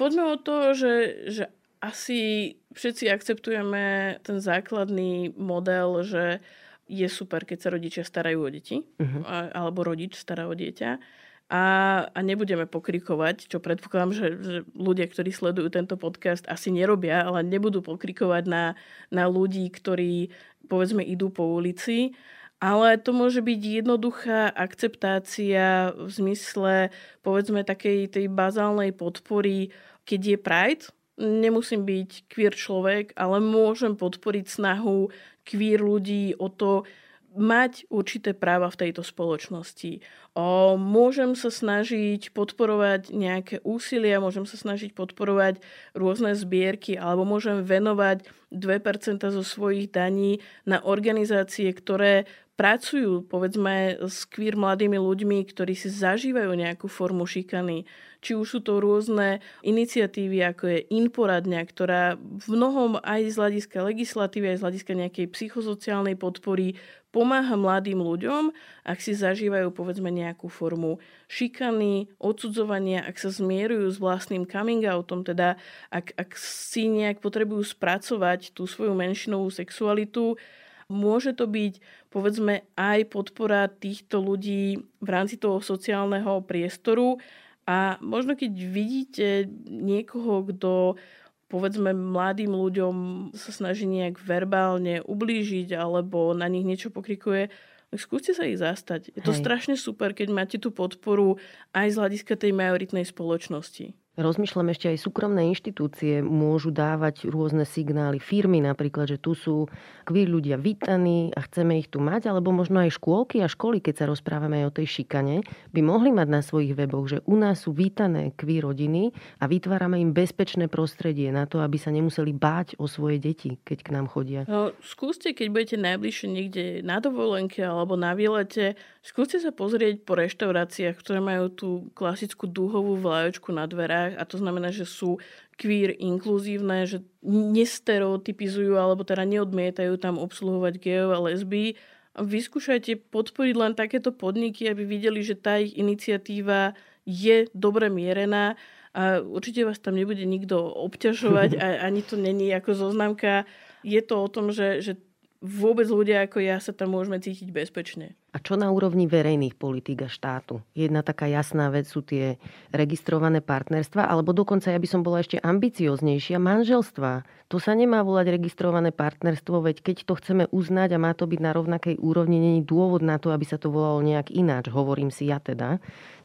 S2: Poďme o to, že, že asi všetci akceptujeme ten základný model, že je super, keď sa rodičia starajú o deti, uh-huh. alebo rodič stará o dieťa a, a nebudeme pokrikovať, čo predpokladám, že, že ľudia, ktorí sledujú tento podcast, asi nerobia, ale nebudú pokrikovať na, na ľudí, ktorí povedzme idú po ulici. Ale to môže byť jednoduchá akceptácia v zmysle povedzme takej tej bazálnej podpory, keď je Pride, nemusím byť queer človek, ale môžem podporiť snahu queer ľudí o to, mať určité práva v tejto spoločnosti. O, môžem sa snažiť podporovať nejaké úsilia, môžem sa snažiť podporovať rôzne zbierky alebo môžem venovať 2% zo svojich daní na organizácie, ktoré pracujú povedzme s queer mladými ľuďmi, ktorí si zažívajú nejakú formu šikany. Či už sú to rôzne iniciatívy, ako je Inporadňa, ktorá v mnohom aj z hľadiska legislatívy, aj z hľadiska nejakej psychosociálnej podpory pomáha mladým ľuďom, ak si zažívajú povedzme nejakú formu šikany, odsudzovania, ak sa zmierujú s vlastným coming outom, teda ak, ak si nejak potrebujú spracovať tú svoju menšinovú sexualitu, môže to byť povedzme aj podpora týchto ľudí v rámci toho sociálneho priestoru a možno keď vidíte niekoho, kto povedzme mladým ľuďom sa snaží nejak verbálne ublížiť alebo na nich niečo pokrikuje, tak skúste sa ich zastať. Je to Hej. strašne super, keď máte tú podporu aj z hľadiska tej majoritnej spoločnosti.
S1: Rozmýšľam ešte aj súkromné inštitúcie môžu dávať rôzne signály. Firmy napríklad, že tu sú queer ľudia vítaní a chceme ich tu mať, alebo možno aj škôlky a školy, keď sa rozprávame aj o tej šikane, by mohli mať na svojich weboch, že u nás sú vítané queer rodiny a vytvárame im bezpečné prostredie na to, aby sa nemuseli báť o svoje deti, keď k nám chodia.
S2: No, skúste, keď budete najbližšie niekde na dovolenke alebo na výlete, skúste sa pozrieť po reštauráciách, ktoré majú tú klasickú dúhovú vlajočku na dverách médiách a to znamená, že sú queer inkluzívne, že nestereotypizujú alebo teda neodmietajú tam obsluhovať gejov a lesby. Vyskúšajte podporiť len takéto podniky, aby videli, že tá ich iniciatíva je dobre mierená a určite vás tam nebude nikto obťažovať a ani to není ako zoznamka. Je to o tom, že, že vôbec ľudia ako ja sa tam môžeme cítiť bezpečne.
S1: A čo na úrovni verejných politík a štátu? Jedna taká jasná vec sú tie registrované partnerstva, alebo dokonca ja by som bola ešte ambicioznejšia, manželstva. To sa nemá volať registrované partnerstvo, veď keď to chceme uznať a má to byť na rovnakej úrovni, není dôvod na to, aby sa to volalo nejak ináč, hovorím si ja teda.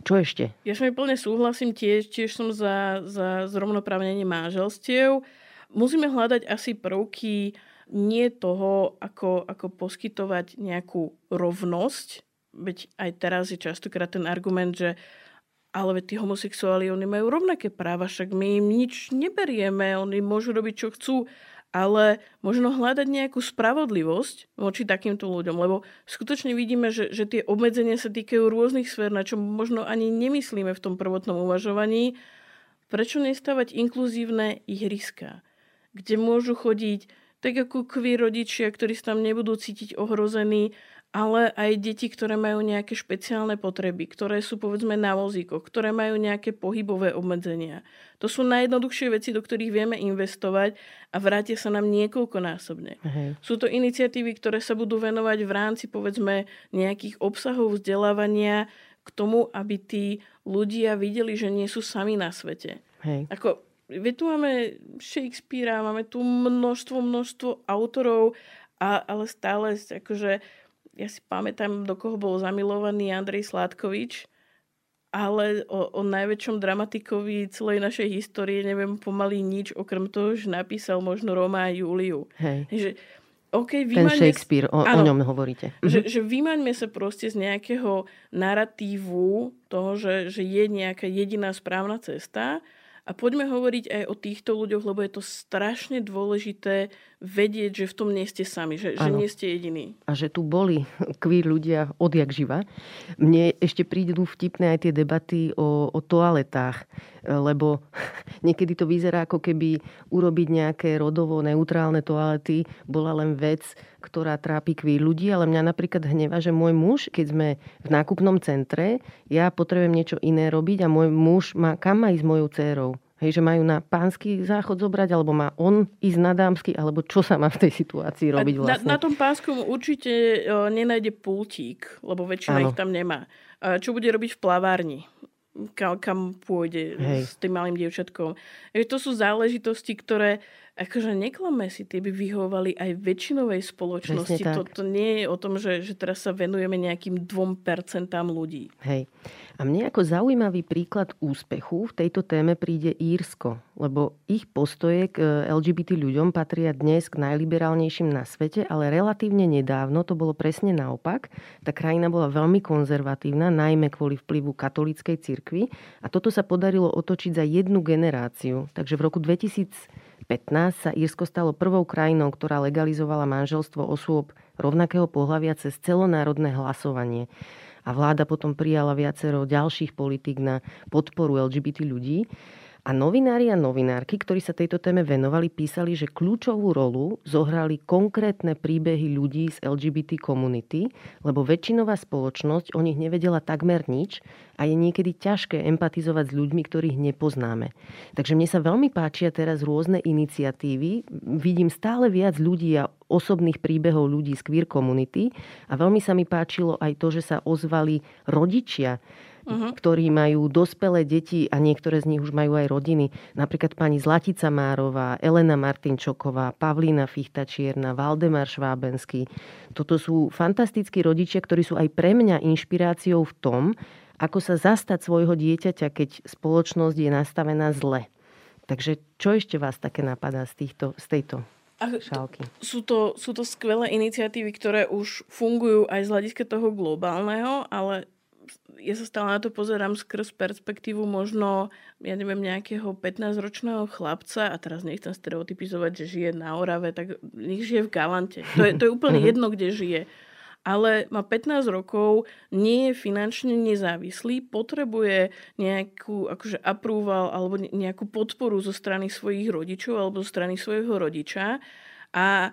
S1: Čo ešte?
S2: Ja som plne súhlasím, tiež, tiež som za, za zrovnoprávnenie manželstiev. Musíme hľadať asi prvky nie toho, ako, ako poskytovať nejakú rovnosť, veď aj teraz je častokrát ten argument, že ale tí homosexuáli, oni majú rovnaké práva, však my im nič neberieme, oni môžu robiť, čo chcú. ale možno hľadať nejakú spravodlivosť voči takýmto ľuďom, lebo skutočne vidíme, že, že tie obmedzenia sa týkajú rôznych sfér, na čo možno ani nemyslíme v tom prvotnom uvažovaní. Prečo nestávať inkluzívne ihriska, kde môžu chodiť tak ako kví rodičia, ktorí sa tam nebudú cítiť ohrození, ale aj deti, ktoré majú nejaké špeciálne potreby, ktoré sú povedzme na vozíkoch, ktoré majú nejaké pohybové obmedzenia. To sú najjednoduchšie veci, do ktorých vieme investovať a vrátia sa nám niekoľkonásobne. Uh-huh. Sú to iniciatívy, ktoré sa budú venovať v rámci povedzme nejakých obsahov vzdelávania k tomu, aby tí ľudia videli, že nie sú sami na svete. Hej. Ako, Veď tu máme Shakespearea, máme tu množstvo, množstvo autorov, a, ale stále akože ja si pamätám, do koho bol zamilovaný Andrej Sládkovič, ale o, o najväčšom dramatikovi celej našej histórie neviem pomaly nič, okrem toho, že napísal možno Roma a Juliu.
S1: Hej. Že, okay, Ten Shakespeare, o, áno, o ňom hovoríte.
S2: Že, mhm. že vymaňme sa proste z nejakého narratívu toho, že, že je nejaká jediná správna cesta a poďme hovoriť aj o týchto ľuďoch, lebo je to strašne dôležité vedieť, že v tom nie ste sami, že, že nie ste jediní.
S1: A že tu boli queer ľudia odjak živa. Mne ešte prídu vtipné aj tie debaty o, o toaletách, lebo niekedy to vyzerá ako keby urobiť nejaké rodovo neutrálne toalety bola len vec, ktorá trápi queer ľudí, ale mňa napríklad hneva, že môj muž, keď sme v nákupnom centre, ja potrebujem niečo iné robiť a môj muž má kam má ísť s mojou dcerou. Hej, že majú na pánsky záchod zobrať, alebo má on ísť na dámsky, alebo čo sa má v tej situácii robiť vlastne.
S2: Na, na tom pásku určite uh, nenájde pultík, lebo väčšina ano. ich tam nemá. Uh, čo bude robiť v plavárni? Kam, kam pôjde Hej. s tým malým dievčatkom. To sú záležitosti, ktoré akože neklame si, tie by vyhovovali aj väčšinovej spoločnosti. To, to nie je o tom, že, že teraz sa venujeme nejakým 2% ľudí.
S1: Hej. A mne ako zaujímavý príklad úspechu v tejto téme príde Írsko, lebo ich postoje k e, LGBT ľuďom patria dnes k najliberálnejším na svete, ale relatívne nedávno to bolo presne naopak. Tá krajina bola veľmi konzervatívna, najmä kvôli vplyvu katolíckej cirkvi a toto sa podarilo otočiť za jednu generáciu. Takže v roku 2015 sa Írsko stalo prvou krajinou, ktorá legalizovala manželstvo osôb rovnakého pohľavia cez celonárodné hlasovanie a vláda potom prijala viacero ďalších politik na podporu LGBT ľudí. A novinári a novinárky, ktorí sa tejto téme venovali, písali, že kľúčovú rolu zohrali konkrétne príbehy ľudí z LGBT komunity, lebo väčšinová spoločnosť o nich nevedela takmer nič a je niekedy ťažké empatizovať s ľuďmi, ktorých nepoznáme. Takže mne sa veľmi páčia teraz rôzne iniciatívy. Vidím stále viac ľudí a osobných príbehov ľudí z queer komunity a veľmi sa mi páčilo aj to, že sa ozvali rodičia uh-huh. ktorí majú dospelé deti a niektoré z nich už majú aj rodiny. Napríklad pani Zlatica Márová, Elena Martinčoková, Pavlína Fichtačierna, Valdemar Švábenský. Toto sú fantastickí rodičia, ktorí sú aj pre mňa inšpiráciou v tom, ako sa zastať svojho dieťaťa, keď spoločnosť je nastavená zle. Takže čo ešte vás také napadá z, týchto, z tejto šálky?
S2: Sú to, sú to skvelé iniciatívy, ktoré už fungujú aj z hľadiska toho globálneho, ale ja sa stále na to pozerám skrz perspektívu možno, ja neviem, nejakého 15-ročného chlapca a teraz nechcem stereotypizovať, že žije na Orave, tak nech žije v Galante. To je, to je úplne jedno, kde žije. Ale má 15 rokov, nie je finančne nezávislý, potrebuje nejakú akože approval alebo nejakú podporu zo strany svojich rodičov alebo zo strany svojho rodiča a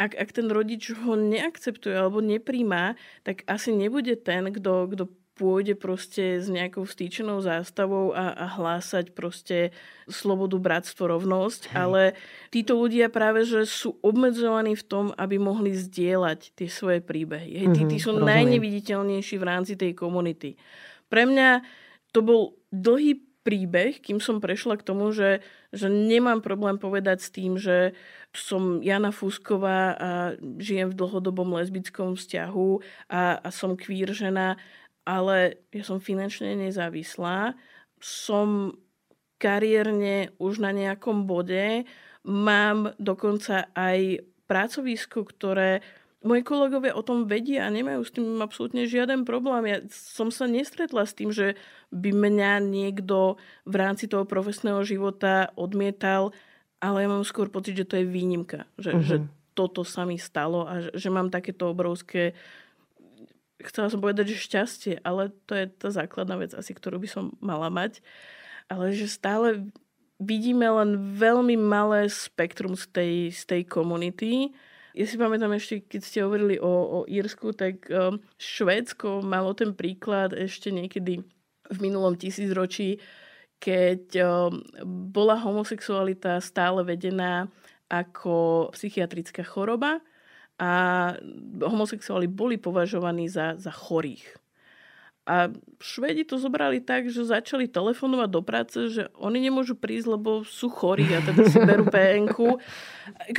S2: ak, ak ten rodič ho neakceptuje alebo nepríjma, tak asi nebude ten, kto pôjde proste s nejakou vstýčenou zástavou a, a hlásať proste slobodu, bratstvo, rovnosť, Hej. ale títo ľudia práve, že sú obmedzovaní v tom, aby mohli zdieľať tie svoje príbehy. Hej, tí, tí mhm, sú rozumiem. najneviditeľnejší v rámci tej komunity. Pre mňa to bol dlhý príbeh, kým som prešla k tomu, že, že nemám problém povedať s tým, že som Jana Fusková a žijem v dlhodobom lesbickom vzťahu a, a som queer žena ale ja som finančne nezávislá, som kariérne už na nejakom bode, mám dokonca aj pracovisko, ktoré moji kolegovia o tom vedia a nemajú s tým absolútne žiaden problém. Ja som sa nestretla s tým, že by mňa niekto v rámci toho profesného života odmietal ale ja mám skôr pocit, že to je výnimka. Že, uh-huh. že toto sa mi stalo a že, že mám takéto obrovské chcela som povedať, že šťastie, ale to je tá základná vec asi, ktorú by som mala mať. Ale že stále vidíme len veľmi malé spektrum z tej, z tej komunity. Ja si pamätám ešte, keď ste hovorili o, o Írsku, tak um, Švédsko malo ten príklad ešte niekedy v minulom tisícročí, keď um, bola homosexualita stále vedená ako psychiatrická choroba a homosexuáli boli považovaní za, za chorých. A Švedi to zobrali tak, že začali telefonovať do práce, že oni nemôžu prísť, lebo sú chorí a teda si berú pnk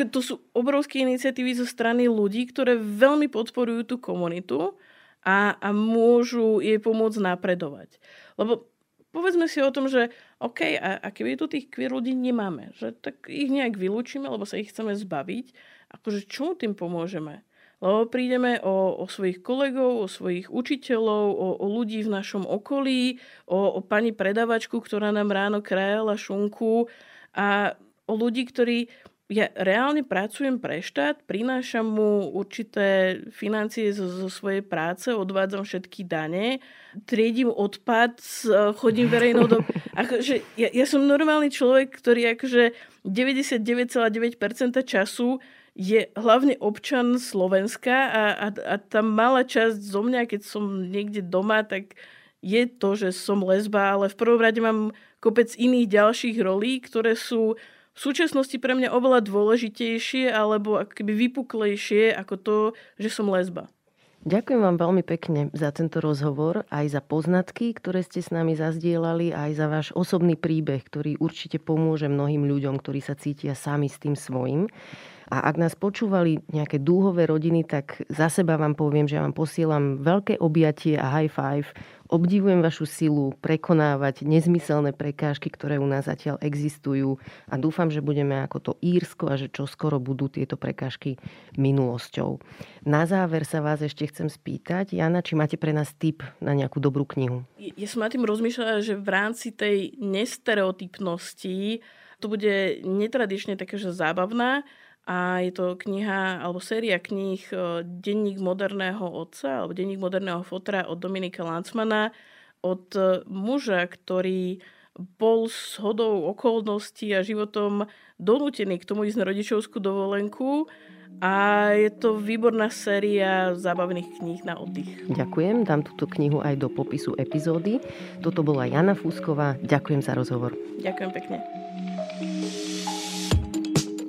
S2: To sú obrovské iniciatívy zo strany ľudí, ktoré veľmi podporujú tú komunitu a, a môžu jej pomôcť napredovať. Lebo povedzme si o tom, že OK, a, a keby tu tých queer ľudí nemáme, že tak ich nejak vylúčime, lebo sa ich chceme zbaviť, akože čomu tým pomôžeme? Lebo prídeme o, o svojich kolegov, o svojich učiteľov, o, o ľudí v našom okolí, o, o pani predavačku, ktorá nám ráno krajala šunku a o ľudí, ktorí ja reálne pracujem pre štát, prinášam mu určité financie zo, zo svojej práce, odvádzam všetky dane, triedím odpad, chodím verejnou do... Akože, ja, ja som normálny človek, ktorý akože 99,9% času je hlavne občan Slovenska a, a, a tá malá časť zo mňa, keď som niekde doma, tak je to, že som lesba, ale v prvom rade mám kopec iných ďalších rolí, ktoré sú v súčasnosti pre mňa oveľa dôležitejšie alebo akoby vypuklejšie ako to, že som lesba.
S1: Ďakujem vám veľmi pekne za tento rozhovor, aj za poznatky, ktoré ste s nami zazdielali, aj za váš osobný príbeh, ktorý určite pomôže mnohým ľuďom, ktorí sa cítia sami s tým svojim. A ak nás počúvali nejaké dúhové rodiny, tak za seba vám poviem, že vám posielam veľké objatie a high five. Obdivujem vašu silu prekonávať nezmyselné prekážky, ktoré u nás zatiaľ existujú a dúfam, že budeme ako to Írsko a že čo skoro budú tieto prekážky minulosťou. Na záver sa vás ešte chcem spýtať, Jana, či máte pre nás tip na nejakú dobrú knihu?
S2: Ja som na tým rozmýšľala, že v rámci tej nestereotypnosti to bude netradične také, že zábavná, a je to kniha alebo séria kníh e, Denník moderného otca alebo Denník moderného fotra od Dominika Lancmana od e, muža, ktorý bol s hodou okolností a životom donútený k tomu ísť na rodičovskú dovolenku a je to výborná séria zábavných kníh na oddych.
S1: Ďakujem, dám túto knihu aj do popisu epizódy. Toto bola Jana Fúsková, ďakujem za rozhovor.
S2: Ďakujem pekne.